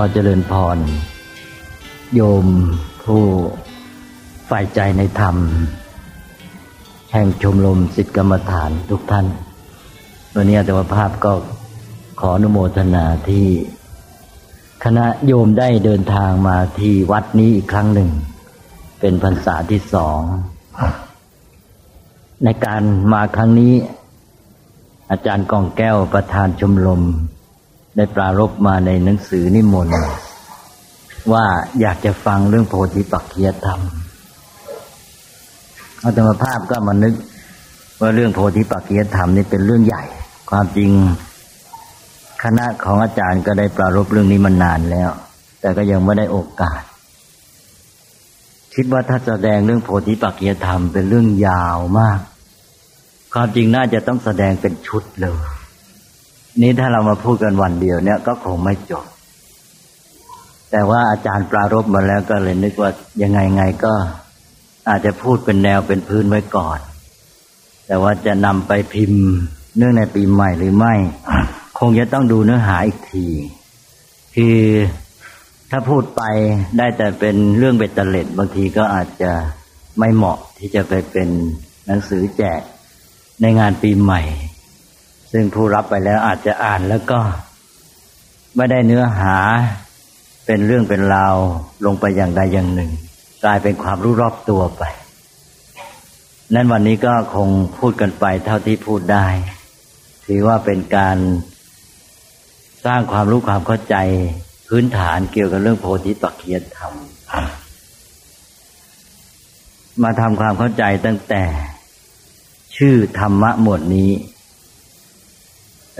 อเจริญพร โยมผู้ฝ่ายใจในธรรม แห่งชมรมสิทธิกรรมฐานทุกท่าน วันนี้อาตมาภาพก็ขออนุโมทนาที่คณะโยมได้เดินทางมาที่วัดนี้อีกครั้งหนึ่ง เป็นพรรษาที่สอง ในการมาครั้งนี้ อาจารย์กองแก้วประธานชมรม ได้ปรารบมาในหนังสือนิมนต์ว่าอยากจะฟังเรื่องโพธิปักขียธรรมอาตมาภาพก็มานึกว่าเรื่องโพธิปักขียธรรมนี่เป็นเรื่องใหญ่ ความจริงคณะของอาจารย์ก็ได้ปรารบเรื่องนี้มานานแล้ว แต่ก็ยังไม่ได้โอกาส คิดว่าถ้าแสดงเรื่องโพธิปักขียธรรมเป็นเรื่องยาวมาก ความจริงน่าจะต้องแสดงเป็นชุดเลย นี้ถ้าเรามาพูดกันวันเดียวเนี่ยก็คงไม่จบ แต่ว่าอาจารย์ปรารบมาแล้วก็เลยนึกว่ายังไงไงก็อาจจะพูดเป็นแนวเป็นพื้นไว้ก่อน แต่ว่าจะนำไปพิมพ์เนื่องในปีใหม่หรือไม่ คงจะต้องดูเนื้อหาอีกที คือถ้าพูดไปได้แต่เป็นเรื่องเบ็ดเตล็ดบางทีก็อาจจะไม่เหมาะที่จะไปเป็นหนังสือแจกในงานปีใหม่ ซึ่งผู้รับไปแล้วอาจจะอ่านแล้วก็ไม่ได้เนื้อหาเป็นเรื่องเป็นราวลงไปอย่างใดอย่างหนึ่ง กลายเป็นความรู้รอบตัวไป นั้นวันนี้ก็คงพูดกันไปเท่าที่พูดได้ ถือว่าเป็นการสร้างความรู้ความเข้าใจพื้นฐานเกี่ยวกับเรื่องโพธิปักเคียธรรม มาทำความเข้าใจตั้งแต่ ชื่อธรรมะหมวดนี้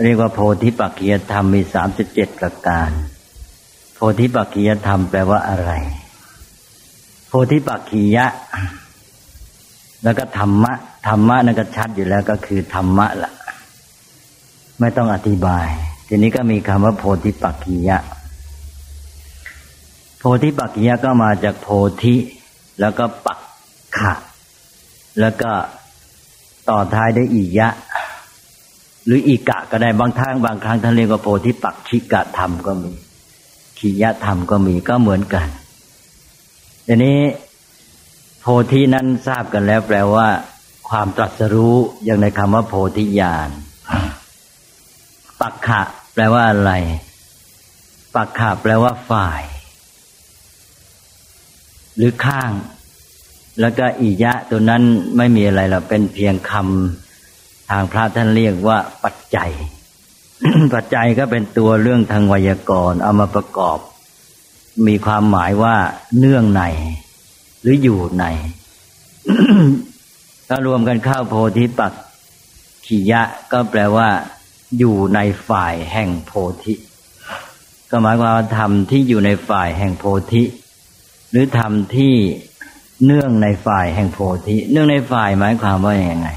เรียกว่าโพธิปักขียธรรมมีสามสิบเจ็ดประการ โพธิปักขียธรรมแปลว่าอะไร โพธิปักขียะ แล้วก็ธรรมะ ธรรมะนั่นก็ชัดอยู่แล้วก็คือธรรมะละไม่ต้องอธิบาย ทีนี้ก็มีคำว่าโพธิปักขียะ โพธิปักขียะก็มาจากโพธิ แล้วก็ปักขะ แล้วก็ต่อท้ายด้วยอียะ หรืออีกะก็ได้บางทางบางครั้งท่านเรียกว่าโพธิปักชิกะธรรมก็มีขียะธรรมก็มีก็เหมือนกันทีนี้โพธินั้นทราบกันแล้วแปลว่า ความตรัสรู้อย่างในคำว่า โพธิญาณปักขะ แปลว่าอะไร ปักขะแปลว่าฝ่าย หรือข้าง แล้วก็อียะตัวนั้นไม่มีอะไรหรอกเป็นเพียงคำ ทางพระท่านเรียกว่าปัจจัย ปัจจัยก็เป็นตัวเรื่องทางไวยากรณ์เอามาประกอบ มีความหมายว่าเนื่องใน หรืออยู่ในถ้ารวมกันเข้าโพธิปักขียะก็แปลว่า อยู่ในฝ่ายแห่งโพธิก็หมายความว่าธรรมที่อยู่ในฝ่ายแห่งโพธิ หรือธรรมที่เนื่องในฝ่ายแห่งโพธิ เนื่องในฝ่ายหมายความว่าอย่างไง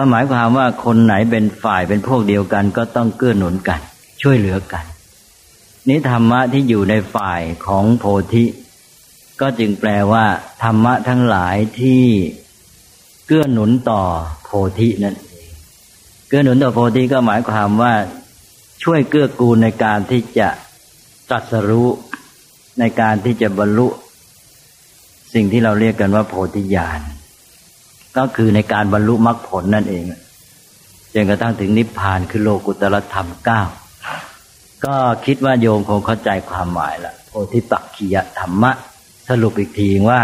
ก็หมายความว่าคนไหนเป็นฝ่ายเป็นพวกเดียวกัน ก็ต้องเกื้อหนุนกัน ช่วยเหลือกัน นี้ธรรมะที่อยู่ในฝ่ายของโพธิ ก็จึงแปลว่า ธรรมะทั้งหลายที่เกื้อหนุนต่อโพธินั่นเองเกื้อหนุนต่อโพธิก็หมายความว่า ช่วยเกื้อกูลในการที่จะตรัสรู้ในการที่จะบรรลุ สิ่งที่เราเรียกกันว่าโพธิญาณ ก็คือในการบรรลุมรรคผลนั่นเองจนกระทั่งถึงนิพพานคือโลกุตรธรรมเก้าก็คิดว่าโยมคงเข้าใจความหมายละโพธิปักขียธรรมะ สรุปอีกทีว่า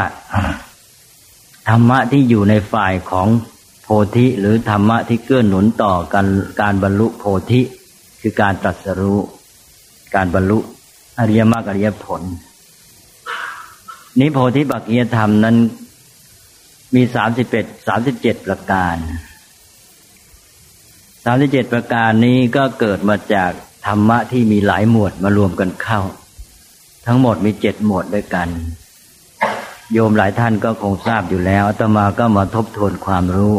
ธรรมะที่อยู่ในฝ่ายของโพธิหรือธรรมะที่เกื้อหนุนต่อการการบรรลุโพธิคือการตรัสรู้ การบรรลุอริยมรรคอริยผล นี้โพธิปักขียธรรมนั้น มีสามสิบเอ็ดสามสิบเจ็ดประการสามสิบเจ็ดประการนี้ก็เกิดมาจากธรรมะที่มีหลายหมวดมารวมกันเข้า ทั้งหมดมีเจ็ดหมวดด้วยกัน โยมหลายท่านก็คงทราบอยู่แล้วอาตมาก็มาทบทวนความรู้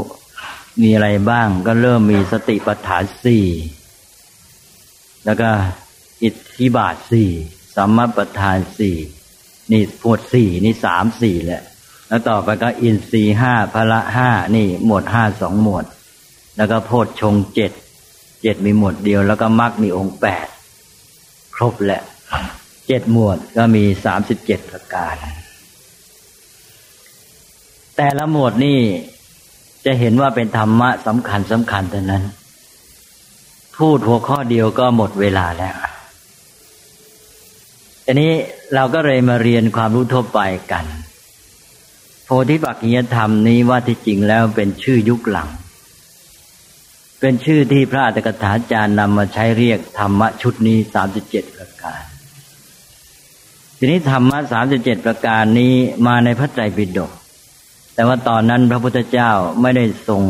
มีอะไรบ้างก็เริ่มมีสติปัฏฐานสี่แล้วก็อิทธิบาทสี่สัมมาปัฏฐานสี่นี่หมวดสี่นี่สามสี่แหละ แล้วต่อไปก็อินทรีห้าพละห้านี่หมวดห้าสองหมวด แล้วก็โพชฌงเจ็ดเจ็ดมีหมวดเดียว แล้วก็มรรคมีองค์แปดครบแหละเจ็ดหมวดก็มีสามสิบเจ็ดประการ แต่ละหมวดนี่จะเห็นว่าเป็นธรรมะสำคัญสำคัญแต่นั้น พูดหัวข้อเดียวก็หมดเวลาแล้วอันนี้เราก็เลยมาเรียนความรู้ทั่วไปกัน โพธิปักกิยธรรมนี้ว่าที่จริงแล้วเป็นชื่อยุคหลัง เป็นชื่อที่พระอัตถกถาจารย์นำมาใช้เรียกธรรมะชุดนี้สามสิบเจ็ดประการ ทีนี้ธรรมะสามสิบเจ็ดประการนี้มาในพระไตรปิฎกแต่ว่าตอนนั้นพระพุทธเจ้าไม่ได้ทรง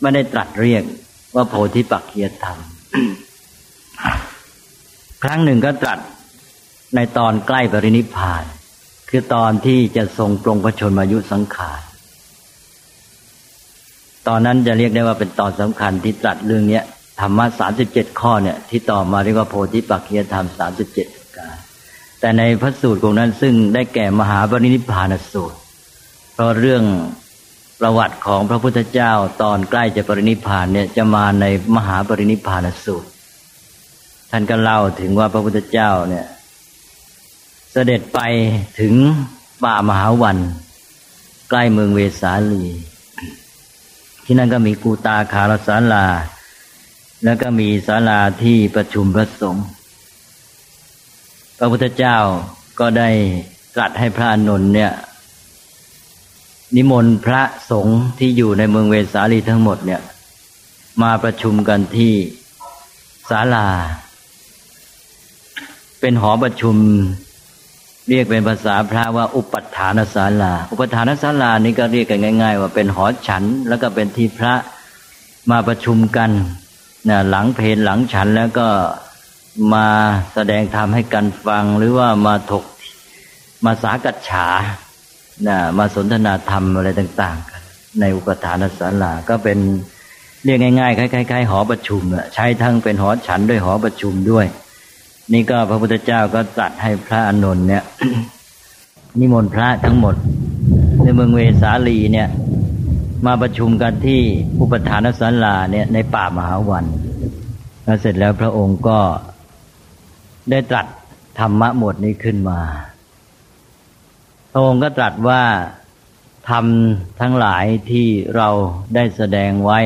ไม่ได้ตรัสเรียกว่าโพธิปักขียธรรม ครั้งหนึ่งก็ตรัสในตอนใกล้ปรินิพพาน คือตอนที่จะทรงปรงพระชนมายุสังขารตอนนั้นจะเรียกได้ว่าเป็นตอนสำคัญที่ตรัสเรื่องนี้ธรรมะสามสิบเจ็ดข้อเนี่ย ที่ต่อมาเรียกว่าโพธิปักขียธรรมสามสิบเจ็ดการแต่ในพระสูตรของนั้นซึ่งได้แก่มหาปรินิพพานสูตร เพราะเรื่องประวัติของพระพุทธเจ้าตอนใกล้จะปรินิพพานเนี่ยจะมาในมหาปรินิพพานสูตร ท่านก็เล่าถึงว่าพระพุทธเจ้าเนี่ย เสด็จไปถึงป่ามหาวัน ใกล้เมืองเวสาลี ที่นั่นก็มีกูตาคารสาลา แล้วก็มีศาลาที่ประชุมพระสงฆ์พระพุทธเจ้าก็ได้ตรัสให้พระอนุนเนี่ย นิมนต์พระสงฆ์ที่อยู่ในเมืองเวสาลีทั้งหมดเนี่ย มาประชุมกันที่ศาลา เป็นหอประชุม เรียกเป็นภาษาพระว่าอุปัฏฐานศาลา อุปัฏฐานศาลานี่ก็เรียกกันง่าย ๆ ว่าเป็นหอฉัน แล้วก็เป็นที่พระมาประชุมกันนะหลังเพลหลังฉันแล้วก็มาแสดงธรรมให้กันฟังหรือว่ามาถกมาสากัจฉานะมาสนทนาธรรมอะไรต่าง ๆ กัน ในอุปทานศาลาก็เป็นเรียกง่ายๆคล้ายๆหอประชุมใช้ทั้งเป็นหอฉันด้วยหอประชุมด้วย นี่ก็พระพุทธเจ้าก็ตรัสให้พระอานนท์เนี่ย นิมนต์พระทั้งหมด ในเมืองเวสาลีเนี่ย มาประชุมกันที่อุปทานศาลาเนี่ยในป่ามหาวันแล้วเสร็จแล้วพระองค์ก็ได้ตรัสธรรมะหมดนี้ขึ้นมา พระองค์ก็ตรัสว่าทำทั้งหลายที่เราได้แสดงไว้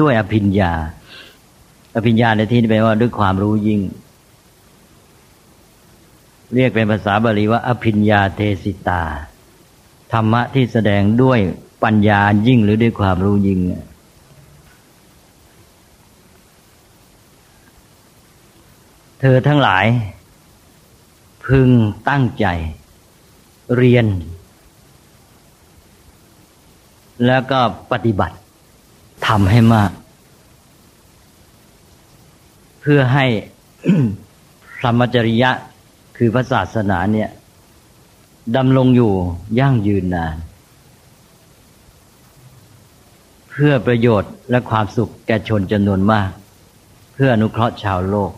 ด้วยอภิญญา อภิญญาในที่นี้แปลว่าด้วยความรู้ยิ่ง เรียกเป็นภาษาบาลีว่า อภิญญาเทสิตา ธรรมะที่แสดงด้วยปัญญายิ่งหรือด้วยความรู้ยิ่งเธอทั้งหลาย พึงตั้งใจ เรียน แล้วก็ปฏิบัติทำให้มาก พื่อให้พรหมจริยะคือพระศาสนาเนี่ยดำรงอยู่ยั่งยืนนาน เพื่อประโยชน์และความสุขแก่ชนจำนวนมาก เพื่ออนุเคราะห์ชาวโลก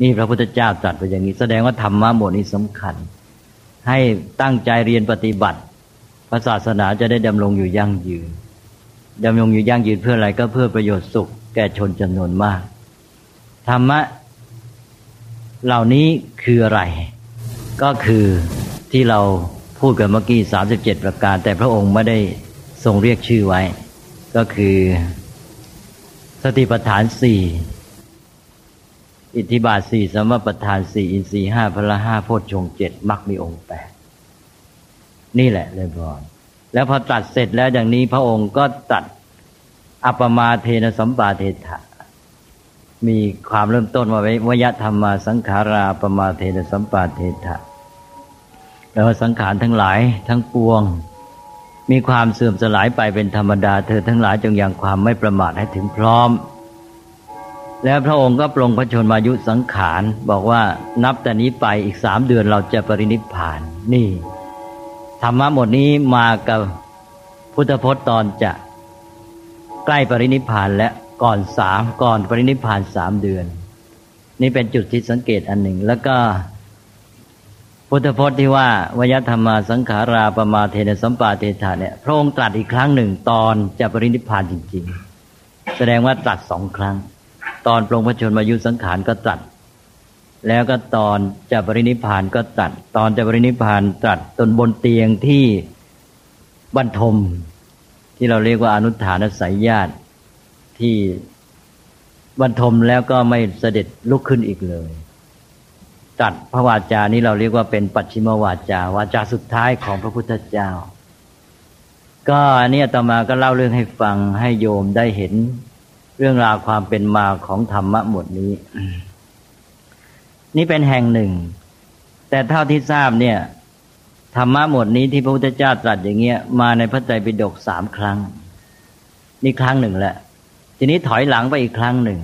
นี่พระพุทธเจ้าตรัสไปอย่างนี้ แสดงว่าธรรมะหมดนี้สำคัญ ให้ตั้งใจเรียนปฏิบัติพระศาสนาจะได้ดำรงอยู่ยั่งยืนดำรงอยู่ยั่งยืนเพื่ออะไรก็เพื่อประโยชน์สุขแก่ชนจำนวนมาก ธรรมะ เหล่านี้คืออะไร ก็คือที่เราพูดกันเมื่อกี้สามสิบเจ็ดประการ แต่พระองค์ไม่ได้ทรงเรียกชื่อไว้ ก็คือ สติปัฏฐานสี่อิทธิบาทสี่สมประทานสี่อินทรีห้าพละห้าโพชฌงเจ็ดมักมีองค์แปดนี่แหละเลยพอแล้วพอตัดเสร็จแล้วอย่างนี้พระองค์ก็ตัดอัปมาเทนสัมปาเทถะ มีความเริ่มต้นมาไว้วยธรรมาสังขาราปมาเทนสัมปาเทถะแปลว่าสังขารทั้งหลายทั้งปวง มีความเสื่อมสลายไปเป็นธรรมดา เธอทั้งหลายจงยังความไม่ประมาทให้ถึงพร้อม แล้วพระองค์ก็ปรงพระชนมายุสังขาร บอกว่านับแต่นี้ไปอีกสามเดือนเราจะปรินิพพาน นี่ธรรมะหมดนี้มากับพุทธพจน์ตอนจะใกล้ปรินิพพานและ ก่อนสามก่อนปรินิพานสามเดือน นี่เป็นจุดที่สังเกตอันหนึ่ง แล้วก็พุทธพจน์ที่ว่าวยธรรมาสังขาราปมาเทนสัมปาเทธาเนี่ยพระองค์ตรัสอีกครั้งหนึ่งตอนจะปรินิพพานจริง ๆ แสดงว่าตรัสสองครั้ง ตอนปรงพระชนมายุสังขารก็ตรัสแล้วก็ตอนจะปรินิพานก็ตรัสตอนจะปรินิพานตรัสตนบนเตียงที่บรรทม ที่เราเรียกว่าอนุฐานสายญาติ ที่บรรทมแล้วก็ไม่เสด็จลุกขึ้นอีกเลยตัดพระวาจานี้เราเรียกว่าเป็นปัจฉิมวาจาวาจาสุดท้ายของพระพุทธเจ้า ก็อันนี้ต่อมาก็เล่าเรื่องให้ฟังให้โยมได้เห็นเรื่องราวความเป็นมาของธรรมะหมดนี้ นี่เป็นแห่งหนึ่ง แต่เท่าที่ทราบเนี่ยธรรมะหมดนี้ที่พระพุทธเจ้าตรัสอย่างเงี้ยมาในพระไตรปิฎกสามครั้ง นี่ครั้งหนึ่งแหละ ทีนี้ถอยหลังไปอีกครั้งหนึ่ง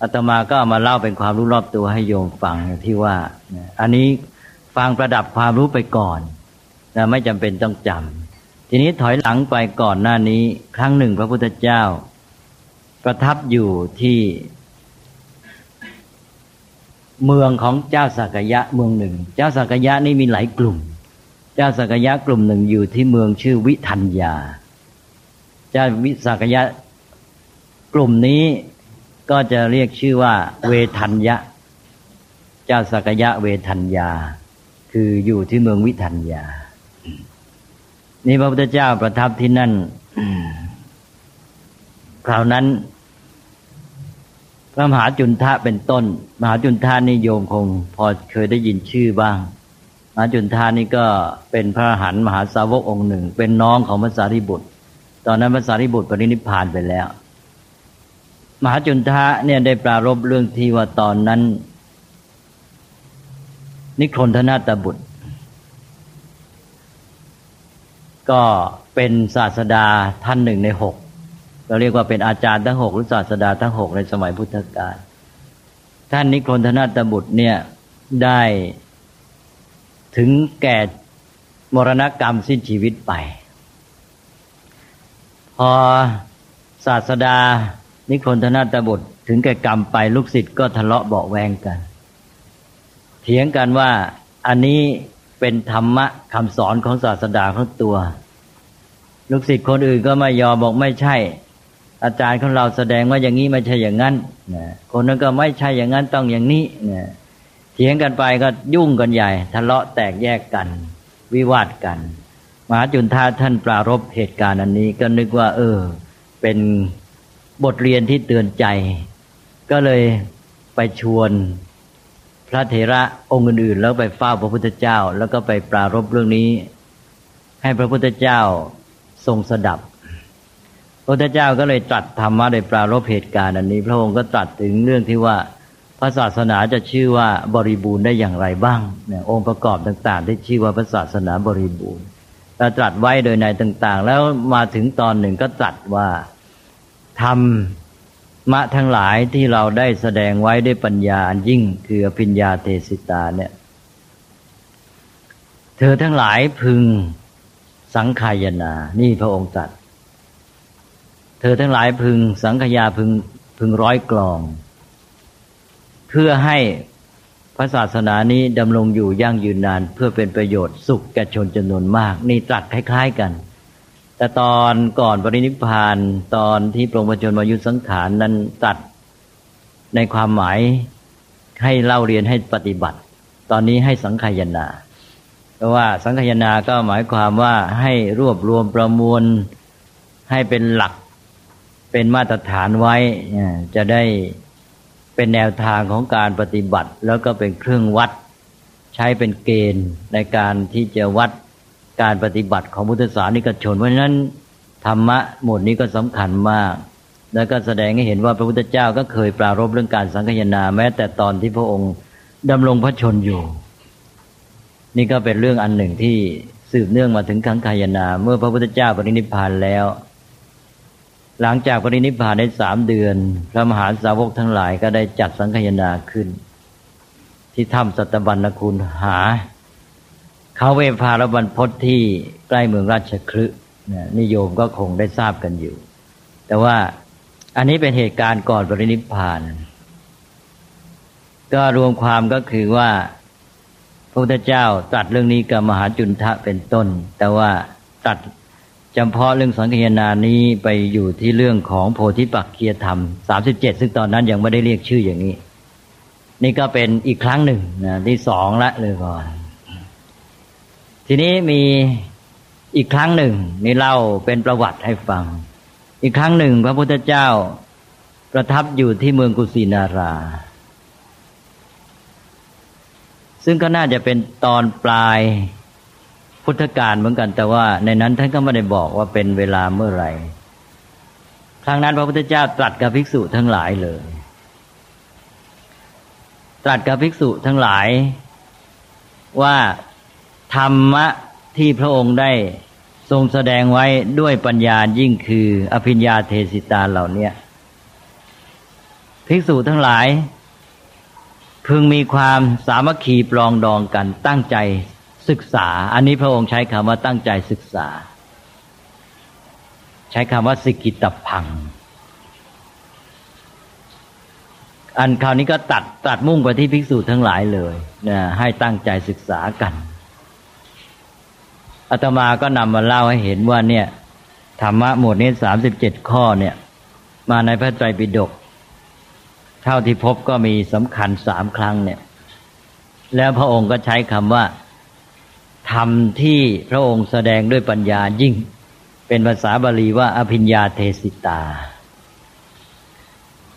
อาตมาก็มาเล่าเป็นความรู้รอบตัวให้โยมฟังที่ว่า อันนี้ฟังประดับความรู้ไปก่อนนะไม่จำเป็นต้องจำทีนี้ถอยหลังไปก่อนหน้านี้ ครั้งหนึ่งพระพุทธเจ้า ประทับอยู่ที่ เมืองของเจ้าสักยะเมืองหนึ่ง เจ้าสักยะนี่มีหลายกลุ่ม เจ้าสักยะกลุ่มหนึ่งอยู่ที่เมืองชื่อวิทัญญา เจ้าวิสักยะ กลุ่มนี้ก็จะเรียกชื่อว่า เวทัญญะ เจ้าสักยะเวทัญญา คืออยู่ที่เมืองวิทัญญา นี่พระพุทธเจ้าประทับที่นั่นคราวนั้นพระมหาจุนทะเป็นต้น มหาจุนทานิโยมคง พอเคยได้ยินชื่อบ้าง มหาจุนทานี่ก็เป็นพระหันมหาสาวกองค์หนึ่ง เป็นน้องของพระสารีบุตร ตอนนั้นพระสารีบุตรปรินิพพานไปแล้ว มหาจุนทะเนี่ยได้ปรารบเรื่องที่ว่าตอนนั้น นิครนธนาตบุตร ก็เป็นศาสดาท่านหนึ่งในหกเราเรียกว่าเป็นอาจารย์ทั้งหกหรือศาสดาทั้งหกในสมัยพุทธกาลท่านนิครนธนาตบุตรเนี่ยได้ถึงแก่มรณกรรมสิ้นชีวิตไป อศาสดา นิคนธนาตบุตร ถึงแก่กรรมไปลูกศิษย์ก็ทะเลาะเบาแวงกัน เถียงกันว่าอันนี้เป็นธรรมะคำสอนของศาสดาของตัว ลูกศิษย์คนอื่นก็ไม่ยอมบอกไม่ใช่ อาจารย์ของเราแสดงว่าอย่างนี้ไม่ใช่อย่างนั้นนะคนนั้นก็ไม่ใช่อย่างนั้นต้องอย่างนี้นะเถียงกันไปก็ยุ่งกันใหญ่ ทะเลาะแตกแยกกัน วิวาทกัน มหาจุนทาท่านปรารบเหตุการณ์อันนี้ก็นึกว่า เออ เป็นบทเรียนที่เตือนใจ ก็เลยไปชวนพระเถระองค์อื่นๆแล้วไปเฝ้าพระพุทธเจ้า แล้วก็ไปปรารบเรื่องนี้ ให้พระพุทธเจ้าทรงสดับ พระพุทธเจ้าก็เลยตรัสธรรมะโดยปรารบเหตุการณ์อันนี้ พระองค์ก็ตรัสถึงเรื่องที่ว่าพระศาสนาจะชื่อว่าบริบูรณ์ได้อย่างไรบ้างเนี่ยองค์ประกอบต่าง ๆ ที่ชื่อว่าพระศาสนาบริบูรณ์ ตรัสไว้โดยในต่าง ๆ แล้วมาถึงตอนหนึ่งก็ตรัสว่าธรรมะทั้งหลายที่เราได้แสดงไว้ด้วยปัญญาอันยิ่งคือปิญญาเทสิตาเนี่ย เธอทั้งหลายพึงสังขายนา นี่พระองค์ตรัส เธอทั้งหลายพึงสังขยาพึงพึงร้อยกลอง เพื่อให้ พระศาสนานี้ดำรงอยู่ยั่งยืนนาน เพื่อเป็นประโยชน์สุขแก่ชนจำนวนมาก นี่ตรัสคล้าย ๆกัน แต่ตอนก่อนปรินิพพานตอนที่ปรงประชนมายุสังขารนั้นตัดในความหมายให้เล่าเรียนให้ปฏิบัติ ตอนนี้ให้สังขยานาเพราะว่าสังขยานาก็หมายความว่าให้รวบรวมประมวลให้เป็นหลักเป็นมาตรฐานไว้จะได้ เป็นแนวทางของการปฏิบัติ แล้วก็เป็นเครื่องวัด ใช้เป็นเกณฑ์ในการที่จะวัดการปฏิบัติของพุทธศาสนิกชนเพราะฉะนั้นธรรมะหมดนี้ก็สำคัญมาก แล้วก็แสดงให้เห็นว่าพระพุทธเจ้าก็เคยปรารบเรื่องการสังคยนาแม้แต่ตอนที่พระองค์ดำรงพระชนอยู่ นี่ก็เป็นเรื่องอันหนึ่งที่สืบเนื่องมาถึงขังคายนา เมื่อพระพุทธเจ้าปรินิพพานแล้ว หลังจากปรินิพพานได้สามเดือน พระมหาสาวกทั้งหลายก็ได้จัดสังคยนาขึ้น ที่ถ้ำสัตบัญญคุณหา เขาเวพาลบรรพศที่ใกล้เมืองราชคลึนิยมก็คงได้ทราบกันอยู่ แต่ว่าอันนี้เป็นเหตุการณ์ก่อนปรินิพพาน ก็รวมความก็คือว่าพระพุทธเจ้าตรัสเรื่องนี้กับมหาจุนทะเป็นต้น แต่ว่าตัด จำเพาะเรื่องสังเกนานี้ไปอยู่ที่เรื่องของโพธิปักเคียธรรมสามสิบเจ็ดซึ่งตอนนั้นยังไม่ได้เรียกชื่ออย่างนี้ นี่ก็เป็นอีกครั้งหนึ่งนะที่สองละเลยก่อน ทีนี้มีอีกครั้งหนึ่งนี่เล่าเป็นประวัติให้ฟัง อีกครั้งหนึ่งพระพุทธเจ้าประทับอยู่ที่เมืองกุสินารา ซึ่งก็น่าจะเป็นตอนปลาย พุทธกาลเหมือนกันแต่ว่าในนั้นท่านก็ไม่ได้บอกว่าเป็นเวลาเมื่อไหร่ครั้งนั้นพระพุทธเจ้าตรัสกับภิกษุทั้งหลายเลย ตรัสกับภิกษุทั้งหลายว่าธรรมะที่พระองค์ได้ทรงแสดงไว้ด้วยปัญญายิ่งคือ อภิญญาเทสิตาเหล่านี้ภิกษุทั้งหลาย พึงมีความสามัคคีปลองดองกันตั้งใจ ศึกษา อันนี้พระองค์ใช้คำว่าตั้งใจศึกษา ใช้คำว่าสิกิตพัง อันคราวนี้ก็ตัดตัดมุ่งไปที่ภิกษุทั้งหลายเลยนะให้ตั้งใจศึกษากันอาตมาก็นำมาเล่าให้เห็นว่าเนี่ยธรรมะหมวดนี้สามสิบเจ็ดข้อเนี่ย มาในพระไตรปิฎกเท่าที่พบก็มีสำคัญสามครั้งเนี่ย แล้วพระองค์ก็ใช้คำว่า ธรรมที่พระองค์แสดงด้วยปัญญายิ่ง เป็นภาษาบาลีว่าอภิญญาเทสิตา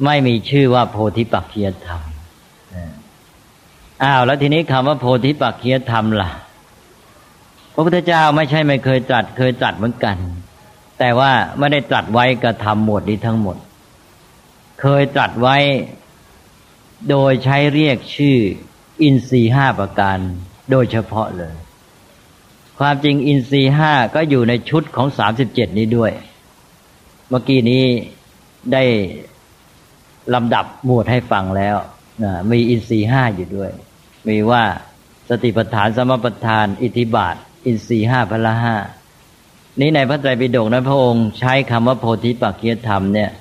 ไม่มีชื่อว่าโพธิปักขียธรรมอ้าวแล้วทีนี้คำว่าโพธิปักขียธรรมล่ะ พระพุทธเจ้าไม่ใช่ไม่เคยตรัสเคยตรัสเหมือนกัน แต่ว่าไม่ได้ตรัสไว้กระทำหมวดนี้ทั้งหมด เคยตรัสไว้โดยใช้เรียกชื่ออินทรีห้าประการโดยเฉพาะเลย ความจริงอินทรีห้าก็อยู่ในชุดของสามสิบเจ็ดนี้ด้วย เมื่อกี้นี้ได้ลำดับหมวดให้ฟังแล้วนะมีอินทรีห้าอยู่ด้วย มีว่าสติปัฏฐานสมปัฏฐาน อิทธิบาท อินทรีห้าพละห้านี้ในพระไตรปิฎกนั้นพระองค์ใช้คำว่าโพธิปักเคียธรรมเนี่ย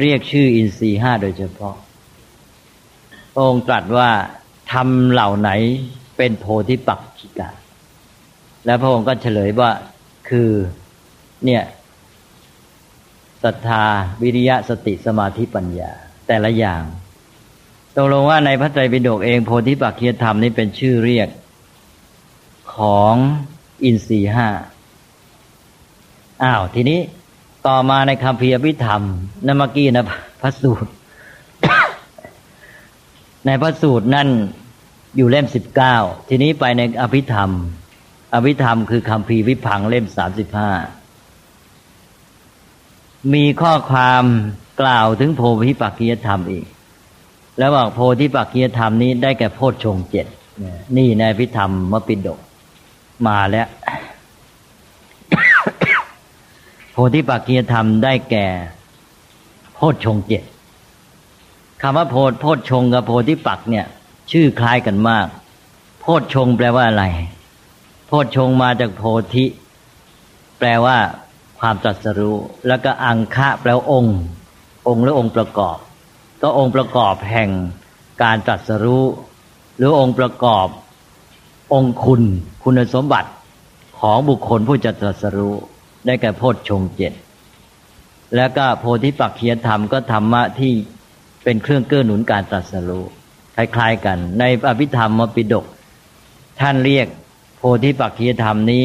เรียกชื่ออินทรีห้าโดยเฉพาะ พระองค์ตรัสว่าทำเหล่าไหนเป็นโพธิปัก แล้วพระองค์ก็เฉลยว่าคือเนี่ยศรัทธาวิริยะสติสมาธิปัญญา แต่ละอย่างตกลงว่าในพระไตรปิฎกเองโพธิปักขียธรรมนี้เป็นชื่อเรียกของอินทรีห้าอ้าวทีนี้ต่อมาในคำพีอภิธรรมนมกี้นะพระสูตร ในพระสูตรนั่นอยู่เล่มสิบเก้าทีนี้ไปในอภิธรรม อภิธรรมคือคำพีวิพังเล่มสามสิบห้ามีข้อความกล่าวถึงโพธิปักกียธรรมอีก แล้วบอกโพธิปักกียธรรมนี้ได้แก่โพชฌงเจ็ดนี่ในพิธรรมมปิดกมาแล้ว โพธิปักกียธรรมได้แก่ โพชฌงเจ็ดคำว่าโพธโพชฌงกับโพธิปักเนี่ย ชื่อคล้ายกันมาก โพชฌงแปลว่าอะไร โพชฌงมาจากโพธิ แปลว่า ความตรัสรู้ แล้วก็อังคะแปลว่าองค์ องค์หรือองค์ประกอบ ก็องค์ประกอบแห่งการตรัสรู้ หรือองค์ประกอบ องค์คุณ คุณสมบัติของบุคคลผู้จะตรัสรู้ ได้แก่โพชฌงเจ็ดแล้วก็โพธิปักเคียธรรมก็ธรรมะที่เป็นเครื่องเกื้อหนุนการตรัสรู้คล้ายๆกัน ในอภิธรรมมปิดก ท่านเรียก ธิปักขียธรรมนี้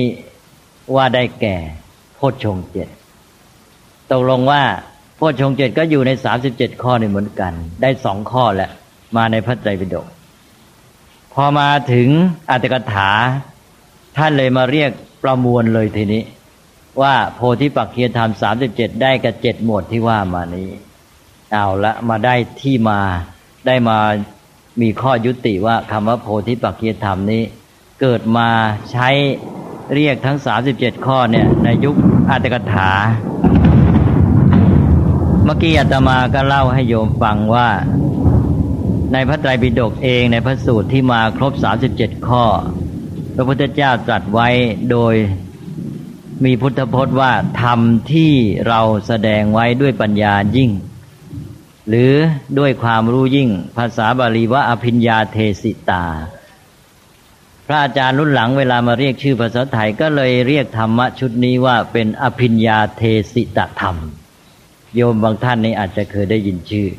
ว่าได้แก่โพชฌงเจ็ดตกลงว่าโพชฌงเจ็ดก็อยู่ในสามสิบเจ็ดข้อนี่เหมือนกัน ได้สองข้อแหละ มาในพระไตรปิฎกพอมาถึงอัตถกถา ท่านเลยมาเรียกประมวลเลยทีนี้ ว่าโพธิปักขียธรรมสามสิบเจ็ดได้กับเจ็ดหมวดที่ว่ามานี้ เอาละมาได้ที่มาได้มามีข้อยุติว่าคำว่าโพธิปักขียธรรมนี้ เกิดมาใช้เรียกทั้งสามสิบเจ็ดข้อเนี่ย ในยุคอัตกถา เมื่อกี้อาตมาก็เล่าให้โยมฟังว่า ในพระไตรปิฎกเองในพระสูตรที่มาครบสามสิบเจ็ดข้อ พระพุทธเจ้าตรัสไว้โดยมีพุทธพจน์ว่าธรรมที่เราแสดงไว้ด้วยปัญญายิ่ง หรือด้วยความรู้ยิ่ง ภาษาบาลีว่าอภิญญาเทสิตา พระอาจารย์รุ่นหลังเวลามาเรียกชื่อภาษาไทยก็เลยเรียกธรรมะชุดนี้ว่าเป็นอภิญญาเทสิตธรรม โยมบางท่านนี้อาจจะเคยได้ยินชื่อ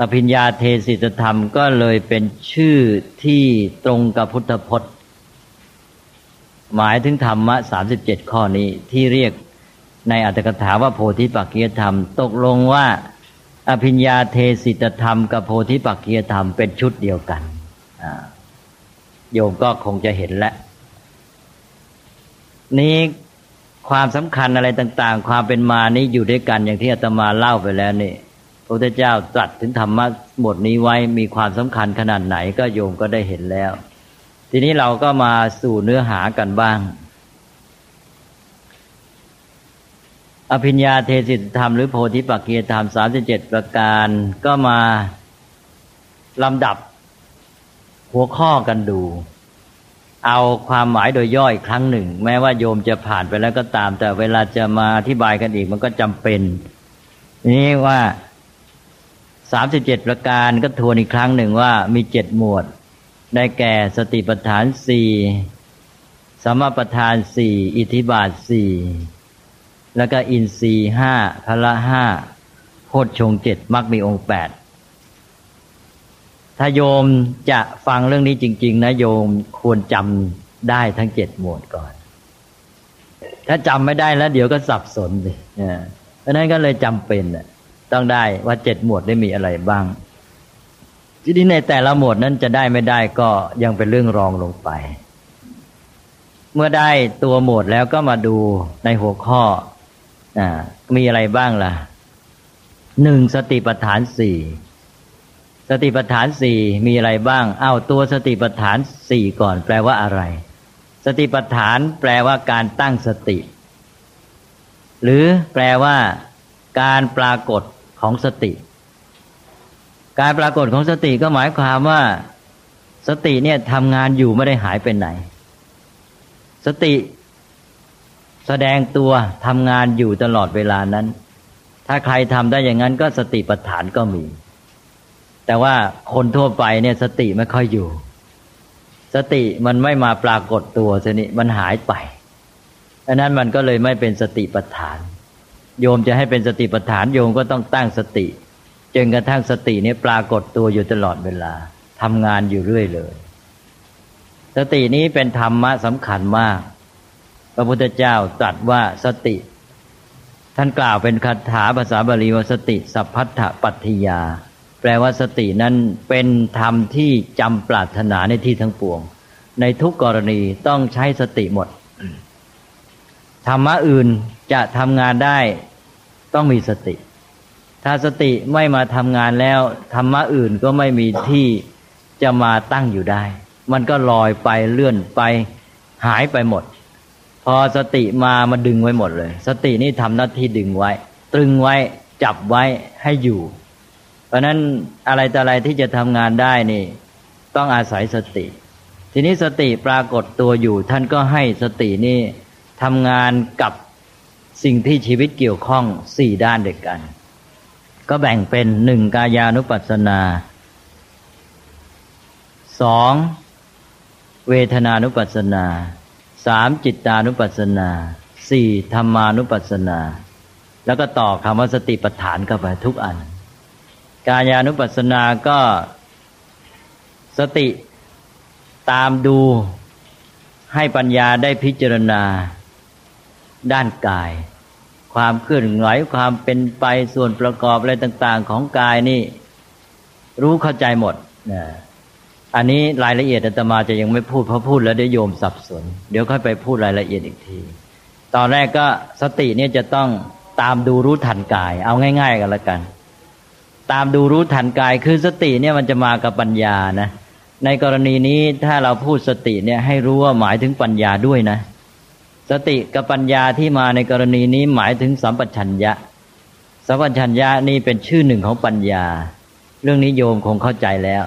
อภิญญาเทศิตธรรมก็เลยเป็นชื่อที่ตรงกับพุทธพจน์ หมายถึงธรรมะสามสิบเจ็ดข้อนี้ที่เรียกในอัตถกถาว่าโพธิปักกียธรรม ตกลงว่าอภิญญาเทศิตธรรมกับโพธิปักกียธรรมเป็นชุดเดียวกัน โยมก็คงจะเห็นแล้วนี้ความสำคัญอะไรต่าง ๆ ความเป็นมานี้อยู่ด้วยกันอย่างที่อาตมาเล่าไปแล้วนี่พระพุทธเจ้าตรัสถึงธรรมะบทนี้ไว้มีความสำคัญขนาดไหนก็โยมก็ได้เห็นแล้ว ทีนี้เราก็มาสู่เนื้อหากันบ้าง อภิญญาเทศิธรรมหรือโพธิปักเกียธรรมสามสิบเจ็ดประการก็มาลำดับ หัวข้อกันดู เอาความหมายโดยย่อยครั้งหนึ่ง แม้ว่าโยมจะผ่านไปแล้วก็ตาม แต่เวลาจะมาอธิบายกันอีกมันก็จำเป็นนี่ว่าสามสิบเจ็ดประการก็ทวนอีกครั้งหนึ่งว่ามีเจ็ดหมวด ได้แก่สติปัฏฐานสี่สมปัฏฐานสี่อิทธิบาทสี่แล้วก็อินทรีห้าพละห้าโพชฌงเจ็ดมักมีองค์แปด ถ้าโยมจะฟังเรื่องนี้จริง ๆ นะโยมควรจำได้ทั้งเจ็ดหมวดก่อน ถ้าจำไม่ได้แล้ว เดี๋ยวก็สับสนสิเพราะนั้นก็เลยจำเป็นต้องได้ว่าเจ็ดหมวดได้มีอะไรบ้าง ทีนี้ในแต่ละหมวดนั้นจะได้ไม่ได้ก็ยังเป็นเรื่องรองลงไป เมื่อได้ตัวหมวดแล้วก็มาดูในหัวข้ออมีอะไรบ้างล่ะหนึ่งสติปัฏฐานสี่ สติปัฏฐานสี่มีอะไรบ้าง เอาตัวสติปัฏฐานสี่ก่อน แปลว่าอะไร สติปัฏฐานแปลว่าการตั้งสติ หรือแปลว่า การปรากฏของสติ การปรากฏของสติก็หมายความว่า สติเนี่ยทำงานอยู่ไม่ได้หายไปไหน สติ แสดงตัวทำงานอยู่ตลอดเวลานั้น ถ้าใครทำได้อย่างนั้นก็สติปัฏฐานก็มี แต่ว่าคนทั่วไปเนี่ยสติไม่ค่อยอยู่ สติมันไม่มาปรากฏตัวชนิมันหายไปดังนั้นมันก็เลยไม่เป็นสติปัฏฐาน โยมจะให้เป็นสติปัฏฐานโยมก็ต้องตั้งสติจนกระทั่งสตินี้ปรากฏตัวอยู่ตลอดเวลาทำงานอยู่เรื่อยเลย สตินี้เป็นธรรมะสำคัญมาก พระพุทธเจ้าตรัสว่าสติ ท่านกล่าวเป็นคาถาภาษาบาลีว่าสติสัพพัทธปัตติยา แปลว่าสตินั้นเป็นธรรมที่จำปรารถนาในที่ทั้งปวง ในทุกกรณีต้องใช้สติหมด ธรรมะอื่นจะทำงานได้ต้องมีสติ ถ้าสติไม่มาทำงานแล้ว ธรรมะอื่นก็ไม่มีที่จะมาตั้งอยู่ได้ มันก็ลอยไปเลื่อนไปหายไปหมด พอสติมามาดึงไว้หมดเลย สตินี่ทำหน้าที่ดึงไว้ ตรึงไว้จับไว้ให้อยู่ ราะนั้นอะไรแต่อะไรที่จะทำงานได้นี่ ต้องอาศัยสติ ทีนี้สติปรากฏตัวอยู่ ท่านก็ให้สตินี่ทำงานกับสิ่งที่ชีวิตเกี่ยวข้องสี่ด้านเด็กกัน ก็แบ่งเป็นหนึ่งกายานุปัสสนาสองเวทนานุปัสสนาสามจิตตานุปัสสนาสี่ธรรมานุปัสสนา แล้วก็ต่อคำว่าสติปัฏฐานเข้าไปทุกอัน กายานุปัสสนาก็สติตามดูให้ปัญญาได้พิจารณา ด้านกาย ความเคลื่อนไหวความเป็นไปส่วนประกอบอะไรต่าง ๆ ของกายนี่ รู้เข้าใจหมดนะอันนี้รายละเอียดอาตมาจะยังไม่พูดเพราะพูดแล้วเดี๋ยวโยมสับสน เดี๋ยวค่อยไปพูดรายละเอียดอีกที ตอนแรกก็สติเนี่ยจะต้องตามดูรู้ทันกาย เอาง่าย ๆ กันละกัน ตามดูรู้ทันกายคือสติเนี่ยมันจะมากับปัญญานะในกรณีนี้ถ้าเราพูดสติเนี่ยให้รู้ว่าหมายถึงปัญญาด้วยนะ สติกับปัญญาที่มาในกรณีนี้หมายถึงสัมปชัญญะ สัมปชัญญะนี่เป็นชื่อหนึ่งของปัญญา เรื่องนี้โยมคงเข้าใจแล้ว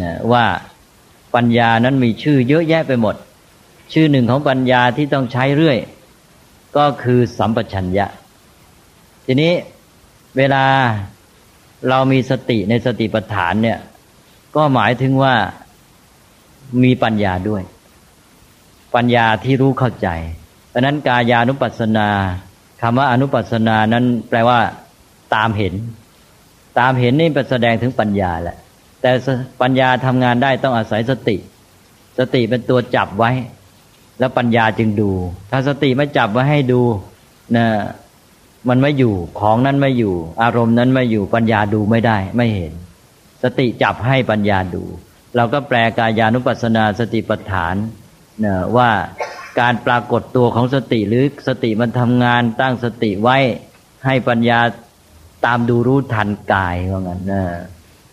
นะว่าปัญญานั้นมีชื่อเยอะแยะไปหมด ชื่อหนึ่งของปัญญาที่ต้องใช้เรื่อย ก็คือสัมปชัญญะ ทีนี้เวลา เรามีสติในสติปัฏฐานเนี่ย ก็หมายถึงว่ามีปัญญาด้วย ปัญญาที่รู้เข้าใจ เพราะนั้นกายานุปัสสนาคำว่าอนุปัสสนานั้นแปลว่าตามเห็น ตามเห็นนี่เป็นแสดงถึงปัญญาแหละ แต่ปัญญาทำงานได้ต้องอาศัยสติ สติเป็นตัวจับไว้ แล้วปัญญาจึงดู ถ้าสติไม่จับไว้ให้ดูนะ มันไม่อยู่ของนั้นไม่อยู่ อารมณ์นั้นไม่อยู่ปัญญาดูไม่ได้ ไม่เห็น สติจับให้ปัญญาดู เราก็แปลกายานุปัสสนาสติปัฏฐานนะว่าการปรากฏตัวของสติหรือสติมันทำงานตั้งสติไว้ให้ปัญญาตามดูรู้ทันกายว่างั้นนะ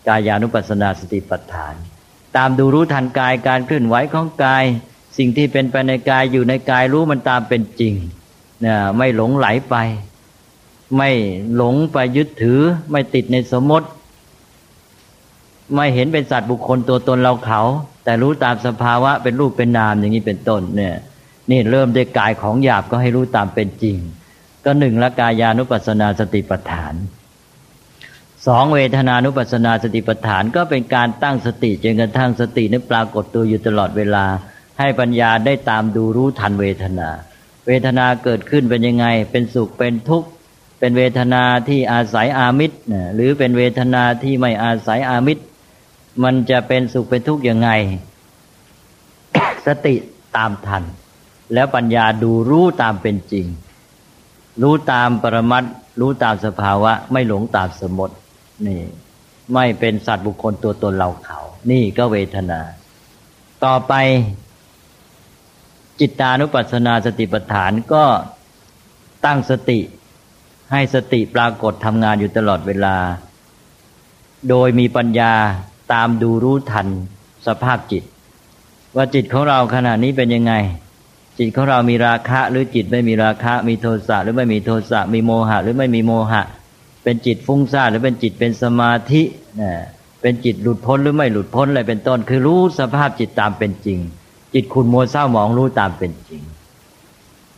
กายานุปัสสนาสติปัฏฐาน ตามดูรู้ทันกายการเคลื่อนไหวของกาย สิ่งที่เป็นไปในกายอยู่ในกายรู้มันตามเป็นจริงนะไม่หลงไหลไป ไม่หลงไปยึดถือ ไม่ติดในสมมติ ไม่เห็นเป็นสัตว์บุคคลตัวตนเราเขา แต่รู้ตามสภาวะเป็นรูปเป็นนามอย่างนี้เป็นต้นเนี่ย นี่เริ่มด้วยกายของหยาบก็ให้รู้ตามเป็นจริง ก็หนึ่งละกายานุปัสนาสติปัฏฐานสองเวทนานุปัสนาสติปัฏฐานก็เป็นการตั้งสติจนกระทั่งสตินั้นปรากฏตัวอยู่ตลอดเวลา ให้ปัญญาได้ตามดูรู้ทันเวทนา เวทนาเกิดขึ้นเป็นยังไง เป็นสุขเป็นทุกข์ เป็นเวทนาที่อาศัยอามิตรหรือเป็นเวทนาที่ไม่อาศัยอามิตร มันจะเป็นสุขเป็นทุกข์ยังไง สติตามทัน แล้วปัญญาดูรู้ตามเป็นจริง รู้ตามปรมัตรู้ตามสภาวะ ไม่หลงตามสมมตินี่ ไม่เป็นสัตว์บุคคลตัวตนเราเขา นี่ก็เวทนา ต่อไป จิตานุปัสสนาสติปัฏฐานก็ตั้งสติ ให้สติปรากฏทำงานอยู่ตลอดเวลา โดยมีปัญญาตามดูรู้ทันสภาพจิต ว่าจิตของเราขณะนี้เป็นยังไง จิตของเรามีราคะหรือจิตไม่มีราคะ มีโทสะหรือไม่มีโทสะมีโมหะ หรือไม่มีโมหะ เป็นจิตฟุ้งซ่านหรือเป็นจิตเป็นสมาธินะเป็นจิตหลุดพ้นหรือไม่หลุดพ้นอะไรเป็นต้น คือรู้สภาพจิตตามเป็นจริง จิตคุณมัวเศร้าหมองรู้ตามเป็นจริง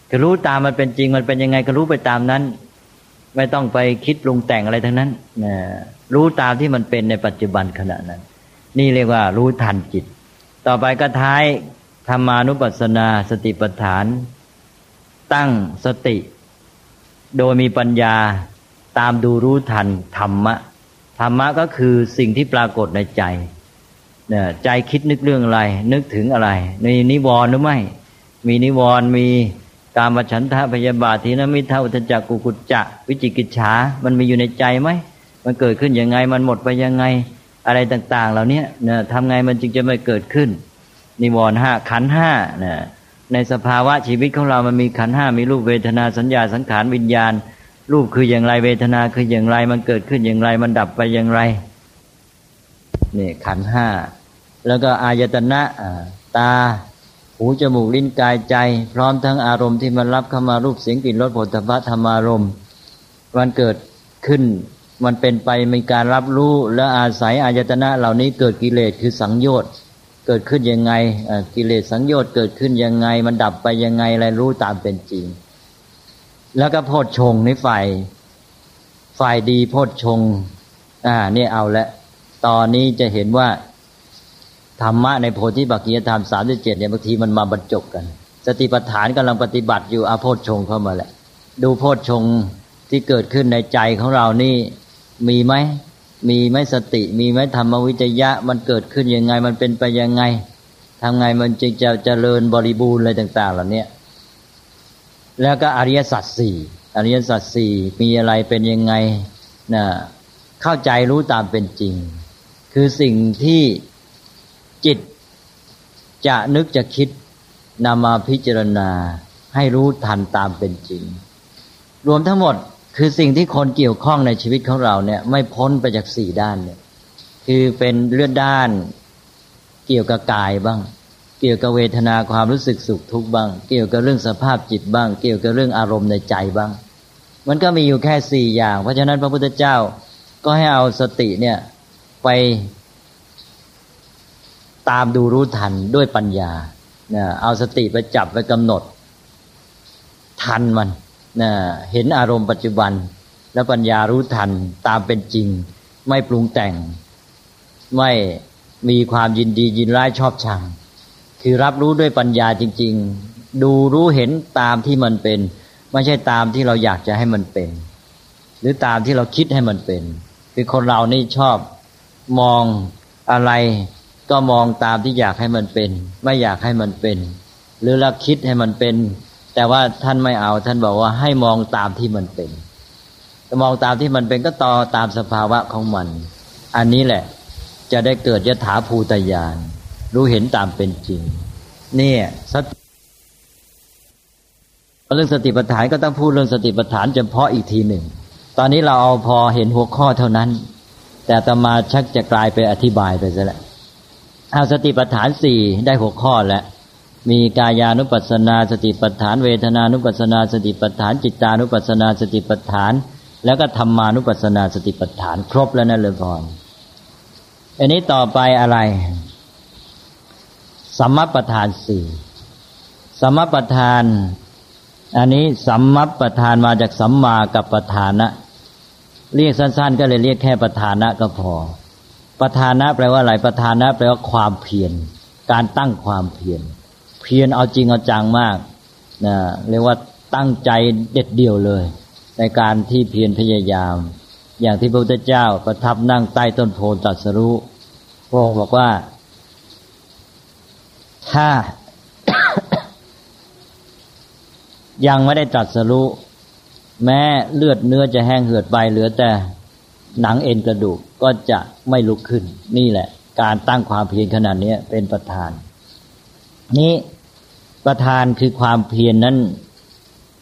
คือรู้ตามมันเป็นจริงมันเป็นยังไงก็รู้ไปตามนั้น ไม่ต้องไปคิดปรุงแต่งอะไรทั้งนั้นนะรู้ตามที่มันเป็นในปัจจุบันขณะนั้น นี่เรียกว่ารู้ทันจิต ต่อไปก็ท้ายธรรมานุปัสสนาสติปัฏฐาน ตั้งสติ โดยมีปัญญาตามดูรู้ทันธรรมะ ธรรมะก็คือสิ่งที่ปรากฏในใจเนี่ยใจคิดนึกเรื่องอะไร นึกถึงอะไรมีนิวรณ์หรือไม่ มีนิวรณ์มี กามฉันทะพยาบาททีนมิเทาอุทจักกุกุจจะ วิจิกิจฉามันมีอยู่ในใจไหม มันเกิดขึ้นยังไงมันหมดไปยังไง อะไรต่าง ๆ เหล่านี้เนี่ยทำไงมันจึงจะไม่เกิดขึ้น นิวรณ์ห้าขันห้านะในสภาวะชีวิตของเรามันมีขันห้ามีรูปเวทนาสัญญาสังขารวิญญาณ รูปคืออย่างไรเวทนาคืออย่างไร มันเกิดขึ้นอย่างไร มันดับไปอย่างไรนี่ขันห้าแล้วก็อายตนะตา หูจมูกลิ้นกายใจ พร้อมทั้งอารมณ์ที่มันรับเข้ามารูปเสียงกลิ่นรสผลิภัณฑ์ธรรมารมณ์มันเกิดขึ้นมันเป็นไปมีการรับรู้และอาศัยอายตนะเหล่านี้เกิดกิเลสคือสังโยชน์เกิดขึ้นยังไงกิเลสสังโยชน์เกิดขึ้นยังไง มันดับไปยังไงอะไรรู้ตามเป็นจริง แล้วก็โพชฌงในฝ่ายฝ่ายดีโพชฌงอ่าเนี่ยเอาละตอนนี้จะเห็นว่า ธรรมะในโพธิบักกิยธรรมสามสิบเจ็ดเนี่ยบางทีมันมาบรรจบกัน สติปัฏฐานกำลังปฏิบัติอยู่อาโพชงเข้ามาแหละ ดูโพชงที่เกิดขึ้นในใจของเรานี่มีไหมมีไหมสติ มีไหมธรรมวิจยะ มันเกิดขึ้นยังไง มันเป็นไปยังไงทำไงมันจึงจะเจริญบริบูรณ์อะไรต่าง ๆ เหล่านี้แล้วก็อริยสัจสี่อริยสัจสี่มีอะไรเป็นยังไงนะเข้าใจรู้ตามเป็นจริง คือสิ่งที่ จิตจะนึกจะคิดนำมาพิจารณาให้รู้ทันตามเป็นจริง รวมทั้งหมดคือสิ่งที่คนเกี่ยวข้องในชีวิตของเราเนี่ยไม่พ้นไปจากสี่ด้านเนี่ยคือเป็นเรื่องด้านเกี่ยวกับกายบ้าง เกี่ยวกับเวทนาความรู้สึกสุขทุกข์บ้าง เกี่ยวกับเรื่องสภาพจิตบ้าง เกี่ยวกับเรื่องอารมณ์ในใจบ้าง มันก็มีอยู่แค่สี่อย่าง เพราะฉะนั้นพระพุทธเจ้าก็ให้เอาสติเนี่ยไป ตามดูรู้ทันด้วยปัญญาเนี่ยเอาสติไปจับไปกำหนด ทันมันนะเห็นอารมณ์ปัจจุบัน แล้วปัญญารู้ทันตามเป็นจริง ไม่ปรุงแต่ง ไม่มีความยินดียินร้ายชอบชัง คือรับรู้ด้วยปัญญาจริง ๆ ดูรู้เห็นตามที่มันเป็น ไม่ใช่ตามที่เราอยากจะให้มันเป็น หรือตามที่เราคิดให้มันเป็น คือคนเรานี่ชอบมองอะไร ก็มองตามที่อยากให้มันเป็น ไม่อยากให้มันเป็น หรือละคิดให้มันเป็น แต่ว่าท่านไม่เอา ท่านบอกว่าให้มองตามที่มันเป็นจะมองตามที่มันเป็นก็ต่อตามสภาวะของมัน อันนี้แหละ จะได้เกิดยถาภูตยาน รู้เห็นตามเป็นจริง เนี่ยสติเรื่องสติปัฏฐานก็ต้องพูดเรื่องสติปัฏฐานเฉพาะอีกทีหนึ่ง ตอนนี้เราเอาพอเห็นหัวข้อเท่านั้น แต่ตมาชักจะกลายไปอธิบายไปซะแล้ว เอาสติปัฏฐานสี่ได้หัวข้อแล้วมีกายานุปัสสนาสติปัฏฐาน เวทนานุปัสสนาสติปัฏฐาน จิตานุปัสสนาสติปัฏฐาน แล้วก็ธรรมานุปัสสนาสติปัฏฐาน ครบแล้วนะเลยพรอันนี้ต่อไปอะไรสัมมาประธานสี่สัมมาประธาน อันนี้สัมมัปประธานมาจากสัมมากับประธานะ เรียกสั้น ๆ ก็เลยเรียกแค่ประธานะก็พอ ประธานะแปลว่าอะไรประธานะแปลว่าความเพียรการตั้งความเพียรเพียรเอาจริงเอาจังมากนะเรียกว่าตั้งใจเด็ดเดี่ยวเลย ในการที่เพียรพยายาม อย่างที่พระพุทธเจ้าประทับนั่งใต้ต้นโพตัสรู้พระองค์บอกว่า ถ้า ยังไม่ได้ตรัสรู้แม้เลือดเนื้อจะแห้งเหือดไปเหลือแต่ หนังเอ็นกระดูกก็จะไม่ลุกขึ้น นี่แหละ การตั้งความเพียรขนาดนี้เป็นประธาน นี้ประธานคือความเพียรนนั้น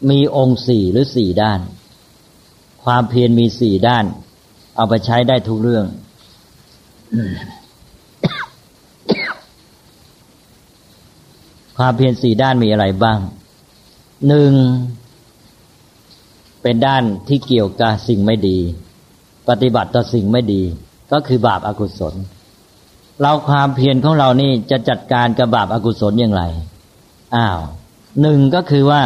มีองค์สี่หรือสี่ด้าน ความเพียรมีสี่ด้าน เอาไปใช้ได้ทุกเรื่อง ความเพียรสี่ด้านมีอะไรบ้างหนึ่งเป็นด้านที่เกี่ยวกับสิ่งไม่ดี ปฏิบัติต่อสิ่งไม่ดี ก็คือบาปอากุศล เราความเพียรของเรานี่จะจัดการกับบาปอากุศลอย่างไรอ้าวหนึ่งก็คือว่า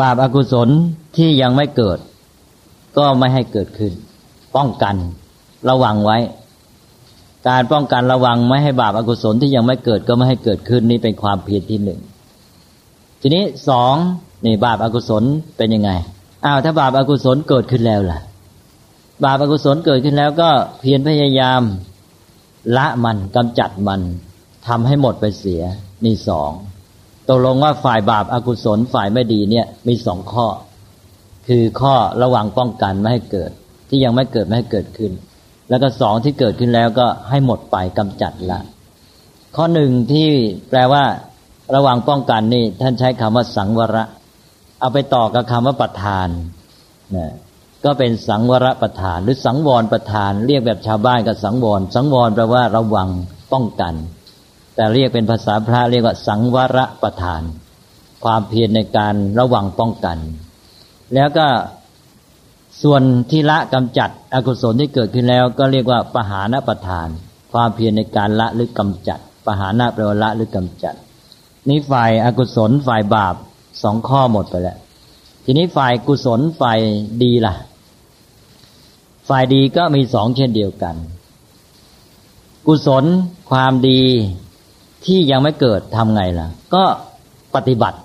บาปอากุศลที่ยังไม่เกิด ก็ไม่ให้เกิดขึ้น ป้องกัน ระวังไว้ การป้องกันระวังไม่ให้บาปอากุศลที่ยังไม่เกิดก็ไม่ให้เกิดขึ้นนี่เป็นความเพียรที่หนึ่งทีนี้สองนี่บาปอากุศลเป็นยังไงอ้าวถ้าบาปอากุศลเกิดขึ้นแล้วล่ะ บาปอกุศลเกิดขึ้นแล้วก็เพียรพยายามละมันกำจัดมันทำให้หมดไปเสียนี่สองตกลงว่าฝ่ายบาปอากุศลฝ่ายไม่ดีเนี่ยมีสองข้อ คือข้อระวังป้องกันไม่ให้เกิด ที่ยังไม่เกิดไม่ให้เกิดขึ้น แล้วก็สองที่เกิดขึ้นแล้วก็ให้หมดไปกำจัดละ ข้อหนึ่งที่แปลว่า ระวังป้องกันนี่ท่านใช้คำว่าสังวระ เอาไปต่อกับคำว่าประธานนะ ก็เป็นสังวรประธาน หรือสังวรประธาน เรียกแบบชาวบ้านกับสังวร สังวรแปลว่าระวังป้องกัน แต่เรียกเป็นภาษาพระเรียกว่าสังวรประธาน ความเพียรในการระวังป้องกัน แล้วก็ส่วนที่ละกำจัดอกุศลที่เกิดขึ้นแล้ว ก็เรียกว่าปหานประธาน ความเพียรในการละหรือกำจัดปหานะแปลว่าละหรือกำจัด นี้ฝ่ายอากุศลฝ่ายบาปสองข้อหมดไปแล้ว ทีนี้ฝ่ายกุศลฝ่ายดีล่ะ ฝ่ายดีก็มีสองเช่นเดียวกัน กุศลความดีที่ยังไม่เกิดทำไงล่ะ ก็ปฏิบัติ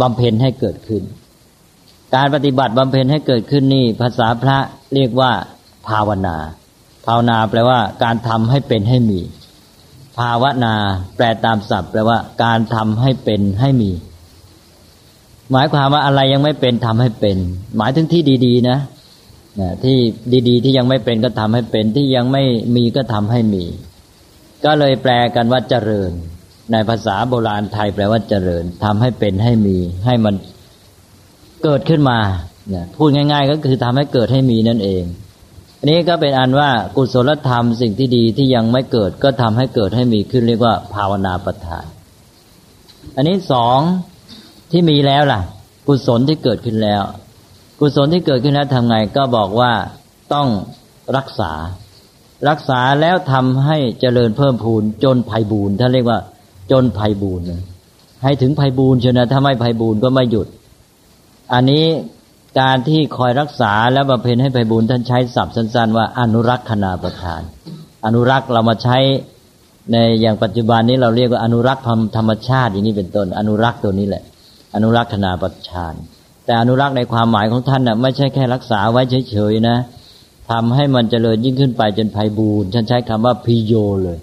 บำเพ็ญให้เกิดขึ้น การปฏิบัติบำเพ็ญให้เกิดขึ้นนี่ ภาษาพระเรียกว่า ภาวนา ภาวนาแปลว่า การทำให้เป็นให้มี ภาวนา แปลตามศัพท์ แปลว่า การทำให้เป็นให้มี หมายความว่าอะไรยังไม่เป็นทำให้เป็น หมายถึงที่ดี ๆ นะที่ดีๆ ที่ยังไม่เป็นก็ทำให้เป็นที่ยังไม่มีก็ทำให้มี ก็เลยแปลกันว่าเจริญ ในภาษาโบราณไทยแปลว่าเจริญทำให้เป็นให้มี ให้มันเกิดขึ้นมาพูดง่าย ๆ ก็คือทำให้เกิดให้มีนั่นเองอันนี้ก็เป็นอันว่ากุศลธรรมสิ่งที่ดีที่ยังไม่เกิดก็ทำให้เกิดให้มีขึ้นเรียกว่า ภาวนาประทาน อันนี้สอง ที่มีแล้วล่ะ กุศลที่เกิดขึ้นแล้ว กุศลที่เกิดขึ้นแล้วทำไงก็บอกว่าต้องรักษา รักษาแล้วทำให้เจริญเพิ่มพูนจนภัยบูนท่านเรียกว่า จนภัยบูนให้ถึงภัยบูนเชนะถ้าไม่ภัยบูนก็ไม่หยุด อันนี้การที่คอยรักษาแล้วบำเพ็ญให้ภัยบูนท่านใช้ศัพท์สั้น ๆ ว่าอนุรักษณาประทาน อนุรักษ์เรามาใช้ในอย่างปัจจุบันนี้เราเรียกว่าอนุรักษ์ธรรมชาติอย่างนี้เป็นต้น อนุรักษ์ตัวนี้แหละ อนุรักษณาปัจชานแต่อนุรักษ์ในความหมายของท่านน่ะไม่ใช่แค่รักษาไว้เฉยๆนะทำให้มันเจริญยิ่งขึ้นไปจนไพบูรณ์ฉันใช้คำว่าพีโยเลย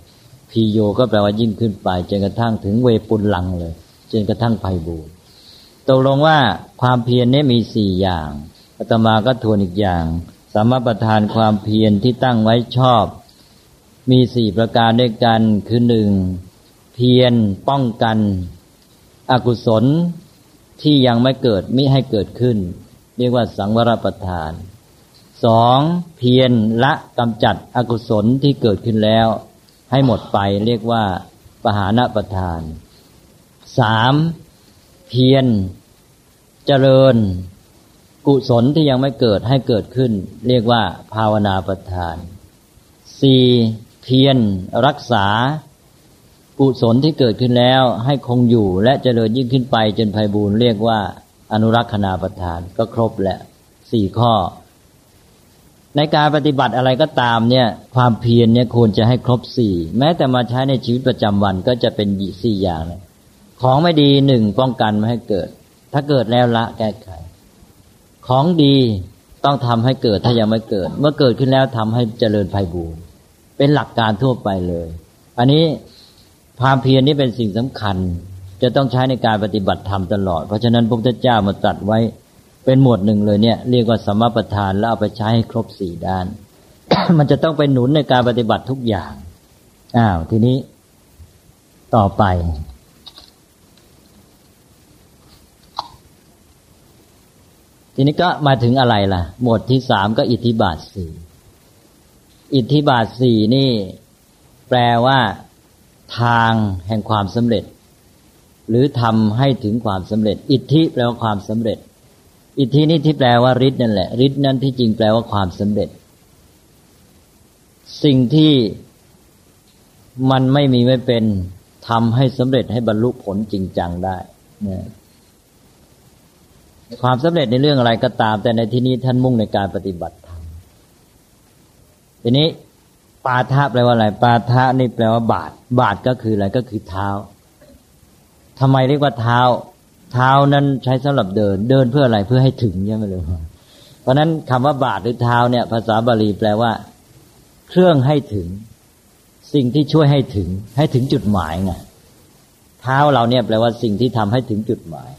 พีโยก็แปลว่ายิ่งขึ้นไปจนกระทั่งถึงเวปุลลังเลยจนกระทั่งไพบูรณ์ตกลงว่าความเพียรนี้มีสี่อย่างอาตมาก็ทวนอีกอย่าง สามารถประทานความเพียรที่ตั้งไว้ชอบ มีสี่ประการด้วยกันคือหนึ่งเพียรป้องกัน อกุศล ที่ยังไม่เกิดมิให้เกิดขึ้น เรียกว่าสังวรประทานสองเพียรละกำจัดอกุศลที่เกิดขึ้นแล้ว ให้หมดไปเรียกว่าปหานประทานสามเพียรเจริญ กุศลที่ยังไม่เกิดให้เกิดขึ้น เรียกว่าภาวนาประทานสี่เพียรรักษา กุศลที่เกิดขึ้นแล้วให้คงอยู่และเจริญยิ่งขึ้นไปจนไพบูร์เรียกว่า อนุรักษณาประทานก็ครบแหละสี่ข้อ ในการปฏิบัติอะไรก็ตามเนี่ย ความเพียรเนี่ยควรจะให้ครบสี่แม้แต่มาใช้ในชีวิตประจำวันก็จะเป็นสี่อย่างเลยของไม่ดีหนึ่งป้องกันไม่ให้เกิด ถ้าเกิดแล้วละแก้ไข ของดีต้องทำให้เกิดถ้ายังไม่เกิด เมื่อเกิดขึ้นแล้วทำให้เจริญไพบูร์เป็นหลักการทั่วไปเลย อันนี้ ความเพียรนี่เป็นสิ่งสำคัญ จะต้องใช้ในการปฏิบัติธรรมตลอด เพราะฉะนั้นพระพุทธเจ้ามาตรัสไว้เป็นหมวดหนึ่งเลยเนี่ย เรียกว่าสมประทานแล้วเอาไปใช้ให้ครบสี่ด้าน มันจะต้องเป็นหนุนในการปฏิบัติทุกอย่างอ้าวทีนี้ต่อไป ทีนี้ก็มาถึงอะไรล่ะ หมวดที่สามก็อิทธิบาทสี่อิทธิบาทสี่นี่ แปลว่า ทางแห่งความสำเร็จ หรือทำให้ถึงความสำเร็จ อิทธิแปลว่าความสำเร็จ อิทธินี้ที่แปลว่าฤทธิ์นั่นแหละฤทธิ์นั้นที่จริงแปลว่าความสำเร็จ สิ่งที่มันไม่มีไม่เป็นทำให้สำเร็จให้บรรลุผลจริงจังได้นะความสำเร็จในเรื่องอะไรก็ตาม แต่ในที่นี้ท่านมุ่งในการปฏิบัติธรรมทีนี้ ปาทะแปลว่าอะไร ปาทะนี่แปลว่าบาท บาทก็คืออะไรก็คือเท้าทำไมเรียกว่าเท้า เท้านั้นใช้สำหรับเดิน เดินเพื่ออะไรเพื่อให้ถึงใช่ไหมเลยเพราะนั้นคำว่าบาทหรือเท้าเนี่ย ภาษาบาลีแปลว่า เครื่องให้ถึง สิ่งที่ช่วยให้ถึง ให้ถึงจุดหมายไงเท้าเราเนี่ยแปลว่าสิ่งที่ทำให้ถึงจุดหมาย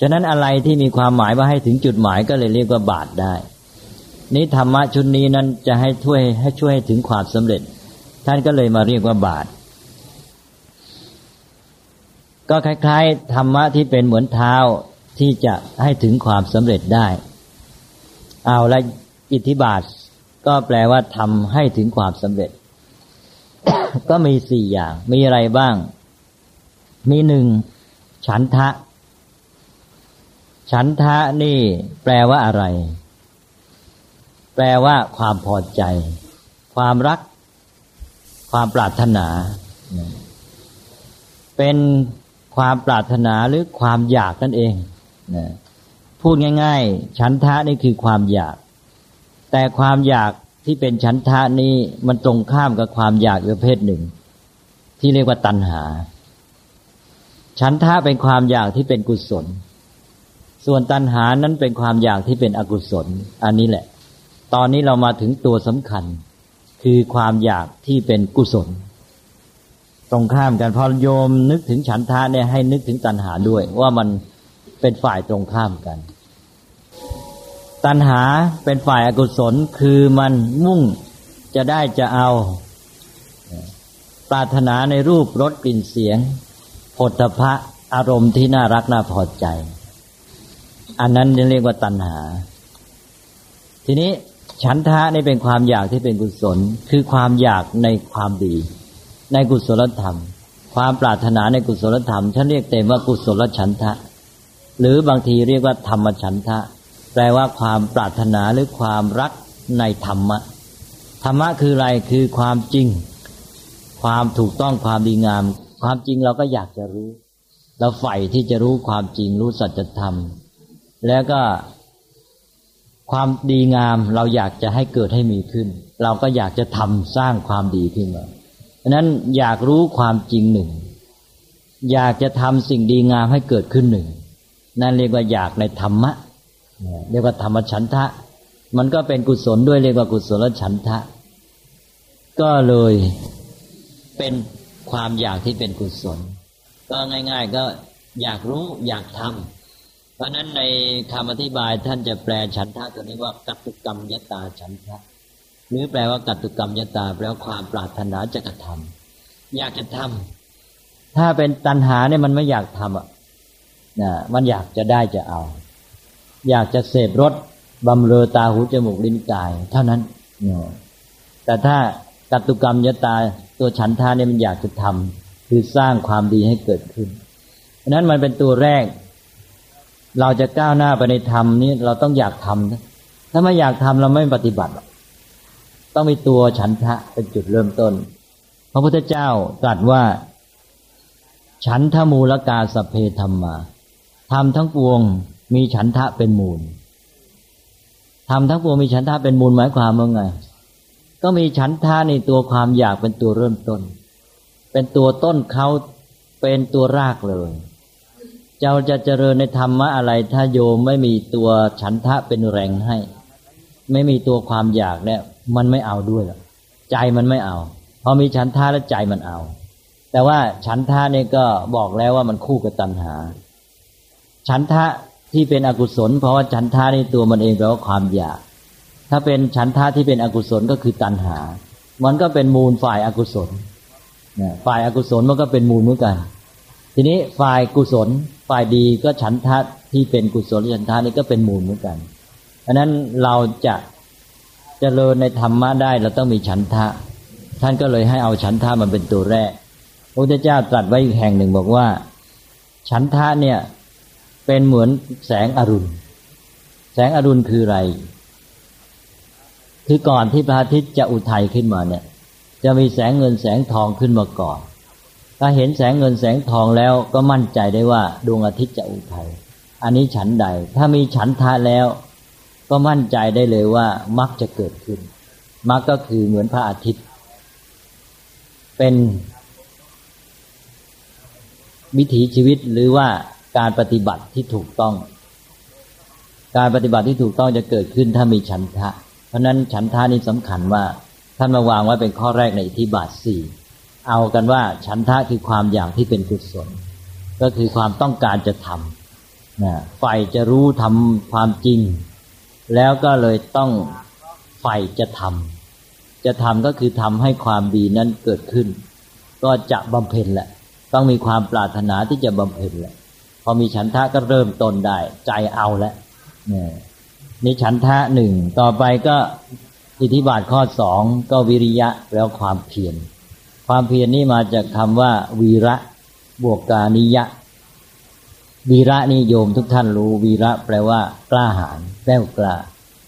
ฉะนั้นอะไรที่มีความหมายว่าให้ถึงจุดหมายก็เลยเรียกว่าบาทได้ นี้ธรรมะชุดนี้นั้นจะให้ช่วยให้ช่วยให้ถึงความสำเร็จ ท่านก็เลยมาเรียกว่าบาท ก็คล้ายๆธรรมะที่เป็นเหมือนเท้าที่จะให้ถึงความสำเร็จได้ เอาละอิทธิบาทก็แปลว่าทำให้ถึงความสำเร็จ ก็มีสี่อย่าง มีอะไรบ้าง มีหนึ่งฉันทะ ฉันทะนี่แปลว่าอะไร แปลว่าความพอใจ ความรัก ความปรารถนา เป็นความปรารถนาหรือความอยากนั่นเองนะพูดง่าย ๆ ฉันทะนี่คือความอยาก แต่ความอยากที่เป็นฉันทะนี้มันตรงข้ามกับความอยากประเภทหนึ่ง ที่เรียกว่าตัณหา ฉันทะเป็นความอยากที่เป็นกุศล ส่วนตัณหานั้นเป็นความอยากที่เป็นอกุศล อันนี้แหละ ตอนนี้เรามาถึงตัวสำคัญ คือความอยากที่เป็นกุศล ตรงข้ามกันพอโยมนึกถึงฉันทะเนี่ยให้นึกถึงตัณหาด้วย ว่ามันเป็นฝ่ายตรงข้ามกัน ตัณหาเป็นฝ่ายอากุศลคือมันมุ่งจะได้จะเอา ปรารถนาในรูปรสกลิ่นเสียงผลพระอารมณ์ที่น่ารักน่าพอใจ อันนั้นเรียกว่าตัณหา ทีนี้ ฉันทะนี่เป็นความอยากที่เป็นกุศล คือความอยากในความดี ในกุศลธรรม ความปรารถนาในกุศลธรรมฉันเรียกเต็มว่ากุศลฉันทะ หรือบางทีเรียกว่าธรรมฉันทะ แปลว่าความปรารถนาหรือความรักในธรรมะธรรมะคืออะไรคือความจริง ความถูกต้องความดีงาม ความจริงเราก็อยากจะรู้เราใฝ่ที่จะรู้ความจริงรู้สัจธรรม แล้วก็ ความดีงามเราอยากจะให้เกิดให้มีขึ้น เราก็อยากจะทำสร้างความดีขึ้นมานั้นอยากรู้ความจริงหนึ่ง อยากจะทำสิ่งดีงามให้เกิดขึ้นหนึ่ง นั่นเรียกว่าอยากในธรรมะ เรียกว่าธรรมชันทะ มันก็เป็นกุศลด้วยเรียกว่ากุศลฉันทะ ก็เลยเป็นความอยากที่เป็นกุศล ก็ง่าย ๆ ก็อยากรู้อยากทำ เพราะนั้นในคำอธิบายท่านจะแปลฉันทะตัวนี้ว่ากัตุกรรมยตาฉันทะหรือแปลว่ากัตุกรรมยตาแปลว่าความปรารถนาจะกระทำอยากจะทำถ้าเป็นตัณหาเนี่ยมันไม่อยากทำอะนะมันอยากจะได้จะเอา อยากจะเสพรสบำเรอตาหูจมูกลิ้นกาย เท่านั้นแต่ถ้ากัตุกรรมยตาตัวฉันทาเนี่ยมันอยากจะทำคือสร้างความดีให้เกิดขึ้นเพราะนั้นมันเป็นตัวแรก เราจะก้าวหน้าไปในธรรมนี้เราต้องอยากทำถ้าไม่อยากทำเราไม่ปฏิบัติ ต้องมีตัวฉันทะเป็นจุดเริ่มต้น พระพุทธเจ้าตรัสว่า ฉันทมูลกาสเพธรรมาทำทั้งปวงมีฉันทะเป็นมูลทำทั้งปวงมีฉันทะเป็นมูลหมายความว่าไง ก็มีฉันทะในตัวความอยากเป็นตัวเริ่มต้น เป็นตัวต้นเขาเป็นตัวรากเลย เจ้าจะเจริญในธรรมะอะไร ถ้าโยมไม่มีตัวฉันทะเป็นแรงให้ ไม่มีตัวความอยากเนี่ย มันไม่เอาด้วยหรอกใจมันไม่เอาพอมีฉันทะแล้วใจมันเอา แต่ว่าฉันทะนี่ยก็บอกแล้วว่ามันคู่กับตัณหา ฉันทะที่เป็นอกุศล เพราะว่าฉันทะในตัวมันเองแปลว่าความอยาก ถ้าเป็นฉันทะที่เป็นอกุศลก็คือตัณหา มันก็เป็นมูลฝ่ายอากุศลฝ่ายอากุศลมันก็เป็นมูลเหมือนกัน ทีนี้ฝ่ายกุศล ฝ่ายดีก็ฉันทะที่เป็นกุศลฉันทะนี่ก็เป็นมูลเหมือนกันอันนั้นเราจะจะเจริญในธรรมะได้เราต้องมีฉันทะ ท่านก็เลยให้เอาฉันทะมันเป็นตัวแรกพระพุทธเจ้าตรัสไว้อีกแห่งหนึ่งบอกว่า ฉันทะเนี่ยเป็นเหมือนแสงอรุณ แสงอรุณคืออะไร คือก่อนที่พระอาทิตย์จะอุทัยขึ้นมาเนี่ย จะมีแสงเงินแสงทองขึ้นมาก่อน ถ้าเห็นแสงเงินแสงทองแล้วก็มั่นใจได้ว่าดวงอาทิตย์จะอุทัยอันนี้ฉันใด ถ้ามีฉันทะแล้ว ก็มั่นใจได้เลยว่ามักจะเกิดขึ้นมักก็คือเหมือนพระอาทิตย์ เป็นวิถีชีวิตหรือว่าการปฏิบัติที่ถูกต้อง การปฏิบัติที่ถูกต้องจะเกิดขึ้นถ้ามีฉันทะ เพราะนั้นฉันทะนี่สำคัญว่าท่านมาวางไว้เป็นข้อแรกในอิทธิบาทสี่ เอากันว่าฉันทะคือความอยากที่เป็นกุศล ก็คือความต้องการจะทำนะไฟจะรู้ทำความจริง แล้วก็เลยต้องไฟจะทำจะทำก็คือทำให้ความดีนั้นเกิดขึ้น ก็จะบำเพ็ญแหละ ต้องมีความปรารถนาที่จะบำเพ็ญแหละ พอมีฉันทะก็เริ่มต้นได้ ใจเอาแล้วนี่นี่ฉันทะหนึ่งต่อไปก็อิทธิบาทข้อสองก็วิริยะแล้วความเพียร ความเพียรนี่มาจากคำว่า วีระบวกกานิยะ วีระนี่โยมทุกท่านรู้ วีระแปลว่า กล้าหาญแกล้วกล้า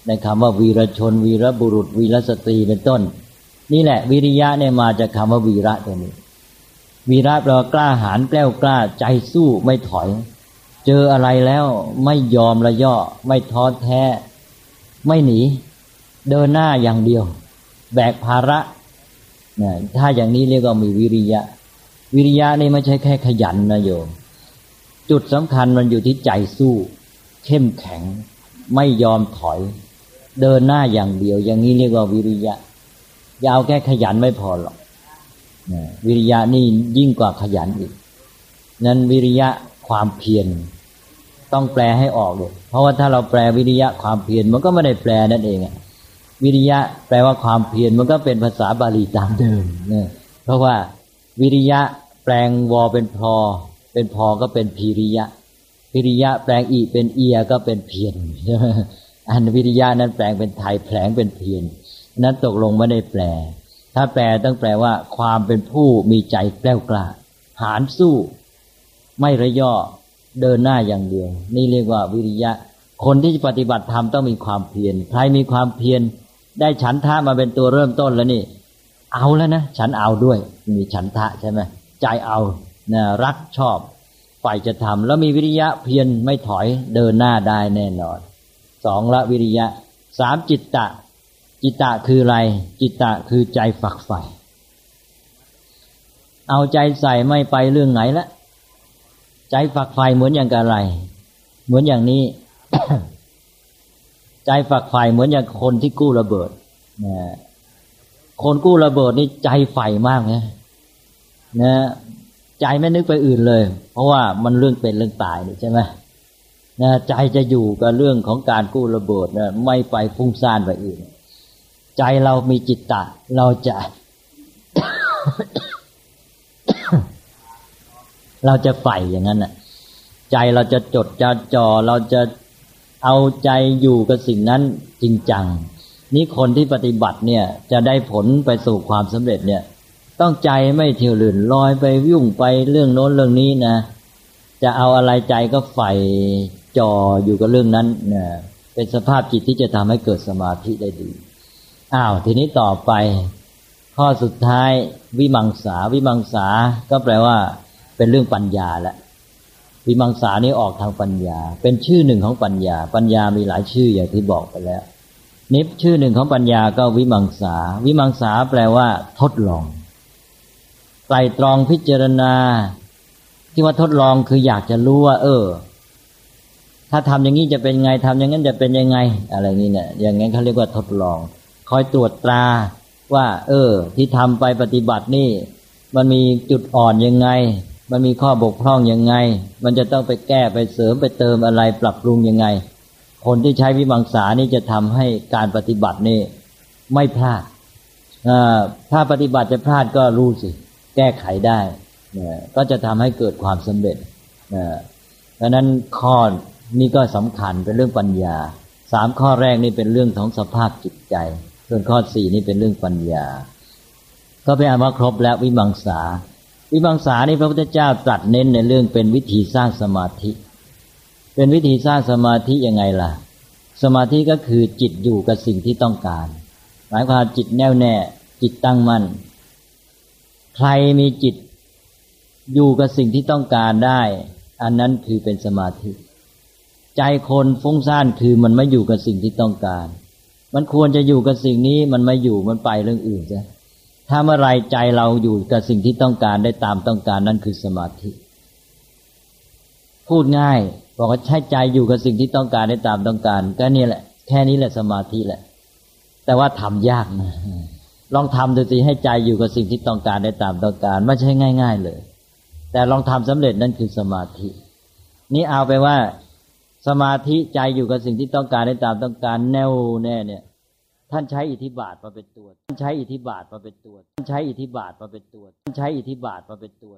ในคำว่าวีรชน วีรบุรุษ วีรสตรีเป็นต้น นี่แหละ วิริยะเนี่ยมาจากคาว่าวีระตัวนี้ วีระแปลว่ากล้าหาญแกล้วกล้า ใจสู้ไม่ถอย เจออะไรแล้วไม่ยอมละย่อ ไม่ท้อแท้ ไม่หนี เดินหน้าอย่างเดียว แบกภาระ นะถ้าอย่างนี้เรียกว่ามีวิริยะ วิริยะนี่ไม่ใช่แค่ขยันนะโยม จุดสำคัญมันอยู่ที่ใจสู้ เข้มแข็ง ไม่ยอมถอย เดินหน้าอย่างเดียว อย่างนี้เรียกว่าวิริยะยาวแค่ขยันไม่พอหรอกวิริยะนี่ยิ่งกว่าขยันอีก นั้นวิริยะความเพียรต้องแปลให้ออกเลยเพราะว่าถ้าเราแปลวิริยะความเพียรมันก็ไม่ได้แปลนั่นเอง วิริยะแปลว่าความเพียรมันก็เป็นภาษาบาลีตามเดิมเนี่ยเพราะว่าวิริยะแปลงวอเป็นพอ เป็นพอก็เป็นพีริยะ พิริยะแปลงอีเป็นเอียก็เป็นเพียรอันวิริยะนั้นแปลงเป็นไทยแผลงเป็นเพียรนั้นตกลงไม่ได้แปล ถ้าแปลต้องแปลว่า ความเป็นผู้มีใจแกล้วกล้าหารสู้ ไม่ระย่อเดินหน้าอย่างเดียว นี่เรียกว่าวิริยะ คนที่ปฏิบัติธรรมต้องมีความเพียรใครมีความเพียร ได้ฉันทะมาเป็นตัวเริ่มต้นแล้วนี่ เอาแล้วนะฉันเอาด้วย มีฉันทะใช่ไหมใจเอานะรักชอบฝ่ายจะทำแล้วมีวิริยะเพียรไม่ถอยเดินหน้าได้แน่นอนสองละวิริยะสามจิตตะ จิตตะคืออะไร จิตตะคือใจฝักใฝ่เอาใจใส่ไม่ไปเรื่องไหนละ ใจฝักใฝ่เหมือนอย่างกับอะไร เหมือนอย่างนี้ ใจฝักใฝ่เหมือนอย่างคนที่กู้ระเบิดนะคนกู้ระเบิดนี่ใจใฝ่มากนะนะใจไม่นึกไปอื่นเลย เพราะว่ามันเรื่องเป็นเรื่องตายนี่ใช่ไหมนะใจจะอยู่กับเรื่องของการกู้ระเบิดนะไม่ไปฟุ้งซ่านไปอื่น ใจเรามีจิตตะ เราจะ เราจะใฝ่อย่างนั้นน่ะ ใจเราจะจดจะจ่อเราจะ เอาใจอยู่กับสิ่งนั้นจริงจัง นี่คนที่ปฏิบัติเนี่ยจะได้ผลไปสู่ความสำเร็จเนี่ย ต้องใจไม่เที่ยวลื่นลอยไปยุ่งไปเรื่องโน้นเรื่องนี้นะ จะเอาอะไรใจก็ใฝ่จ่ออยู่กับเรื่องนั้นเนี่ยเป็นสภาพจิตที่จะทำให้เกิดสมาธิได้ดีอ้าวทีนี้ต่อไป ข้อสุดท้ายวิมังสาวิมังสาก็แปลว่าเป็นเรื่องปัญญาแหละ วิมังสานี้ออกทางปัญญา เป็นชื่อหนึ่งของปัญญา ปัญญามีหลายชื่ออย่างที่บอกไปแล้วนิพชื่อหนึ่งของปัญญาก็วิมังสา วิมังสาแปลว่า ทดลองไตรตรองพิจารณา ที่ว่าทดลองคืออยากจะรู้ว่า เออ ถ้าทำอย่างนี้จะเป็นไงทำอย่างนั้นจะเป็นยังไง อะไรนี้เนี่ย อย่างนั้นเขาเรียกว่าทดลอง คอยตรวจตราว่า เออ ที่ทำไปปฏิบัตินี่ มันมีจุดอ่อนยังไง มันมีข้อบกพร่องยังไง มันจะต้องไปแก้ไปเสริมไปเติมอะไรปรับปรุงยังไง คนที่ใช้วิมังสานี่จะทำให้การปฏิบัตินี่ไม่พลาดถ้าปฏิบัติจะพลาดก็รู้สิ แก้ไขได้ก็จะทำให้เกิดความสำเร็จเพราะนั้นข้อนี้ก็สำคัญเป็นเรื่องปัญญาสามข้อแรกนี่เป็นเรื่องของสภาพจิตใจ ส่วนข้อสี่นี่เป็นเรื่องปัญญา ก็ไปอ่านว่าครบแล้ววิมังสา วิมังสานี่พระพุทธเจ้าตรัสเน้นในเรื่องเป็นวิธีสร้างสมาธิ เป็นวิธีสร้างสมาธิยังไงล่ะ สมาธิก็คือจิตอยู่กับสิ่งที่ต้องการ หมายความจิตแน่วแน่ จิตตั้งมั่น ใครมีจิตอยู่กับสิ่งที่ต้องการได้ อันนั้นคือเป็นสมาธิ ใจคนฟุ้งซ่านคือมันไม่อยู่กับสิ่งที่ต้องการ มันควรจะอยู่กับสิ่งนี้มันไม่อยู่มันไปเรื่องอื่นจ้ะ ถ้าเมื่อไรใจเราอยู่กับสิ่งที่ต้องการได้ตามต้องการนั่นคือสมาธิ พูดง่ายบอกว่าใช้ใจอยู่กับสิ่งที่ต้องการได้ตามต้องการ ก็นี่แหละ แค่นี้แหละสมาธิแหละ แต่ว่าทำยากนะลองทำดูสิให้ใจอยู่กับสิ่งที่ต้องการได้ตามต้องการไม่ใช่ง่าย ๆ เลย แต่ลองทำสำเร็จนั่นคือสมาธิ นี่เอาไปว่า สมาธิใจอยู่กับสิ่งที่ต้องการได้ตามต้องการแน่วแน่เนี่ย ท่านใช้อิทธิบาทมาเป็นตัว ท่านใช้อิทธิบาทมาเป็นตัว ท่านใช้อิทธิบาทมาเป็นตัว ท่านใช้อิทธิบาทมาเป็นตัว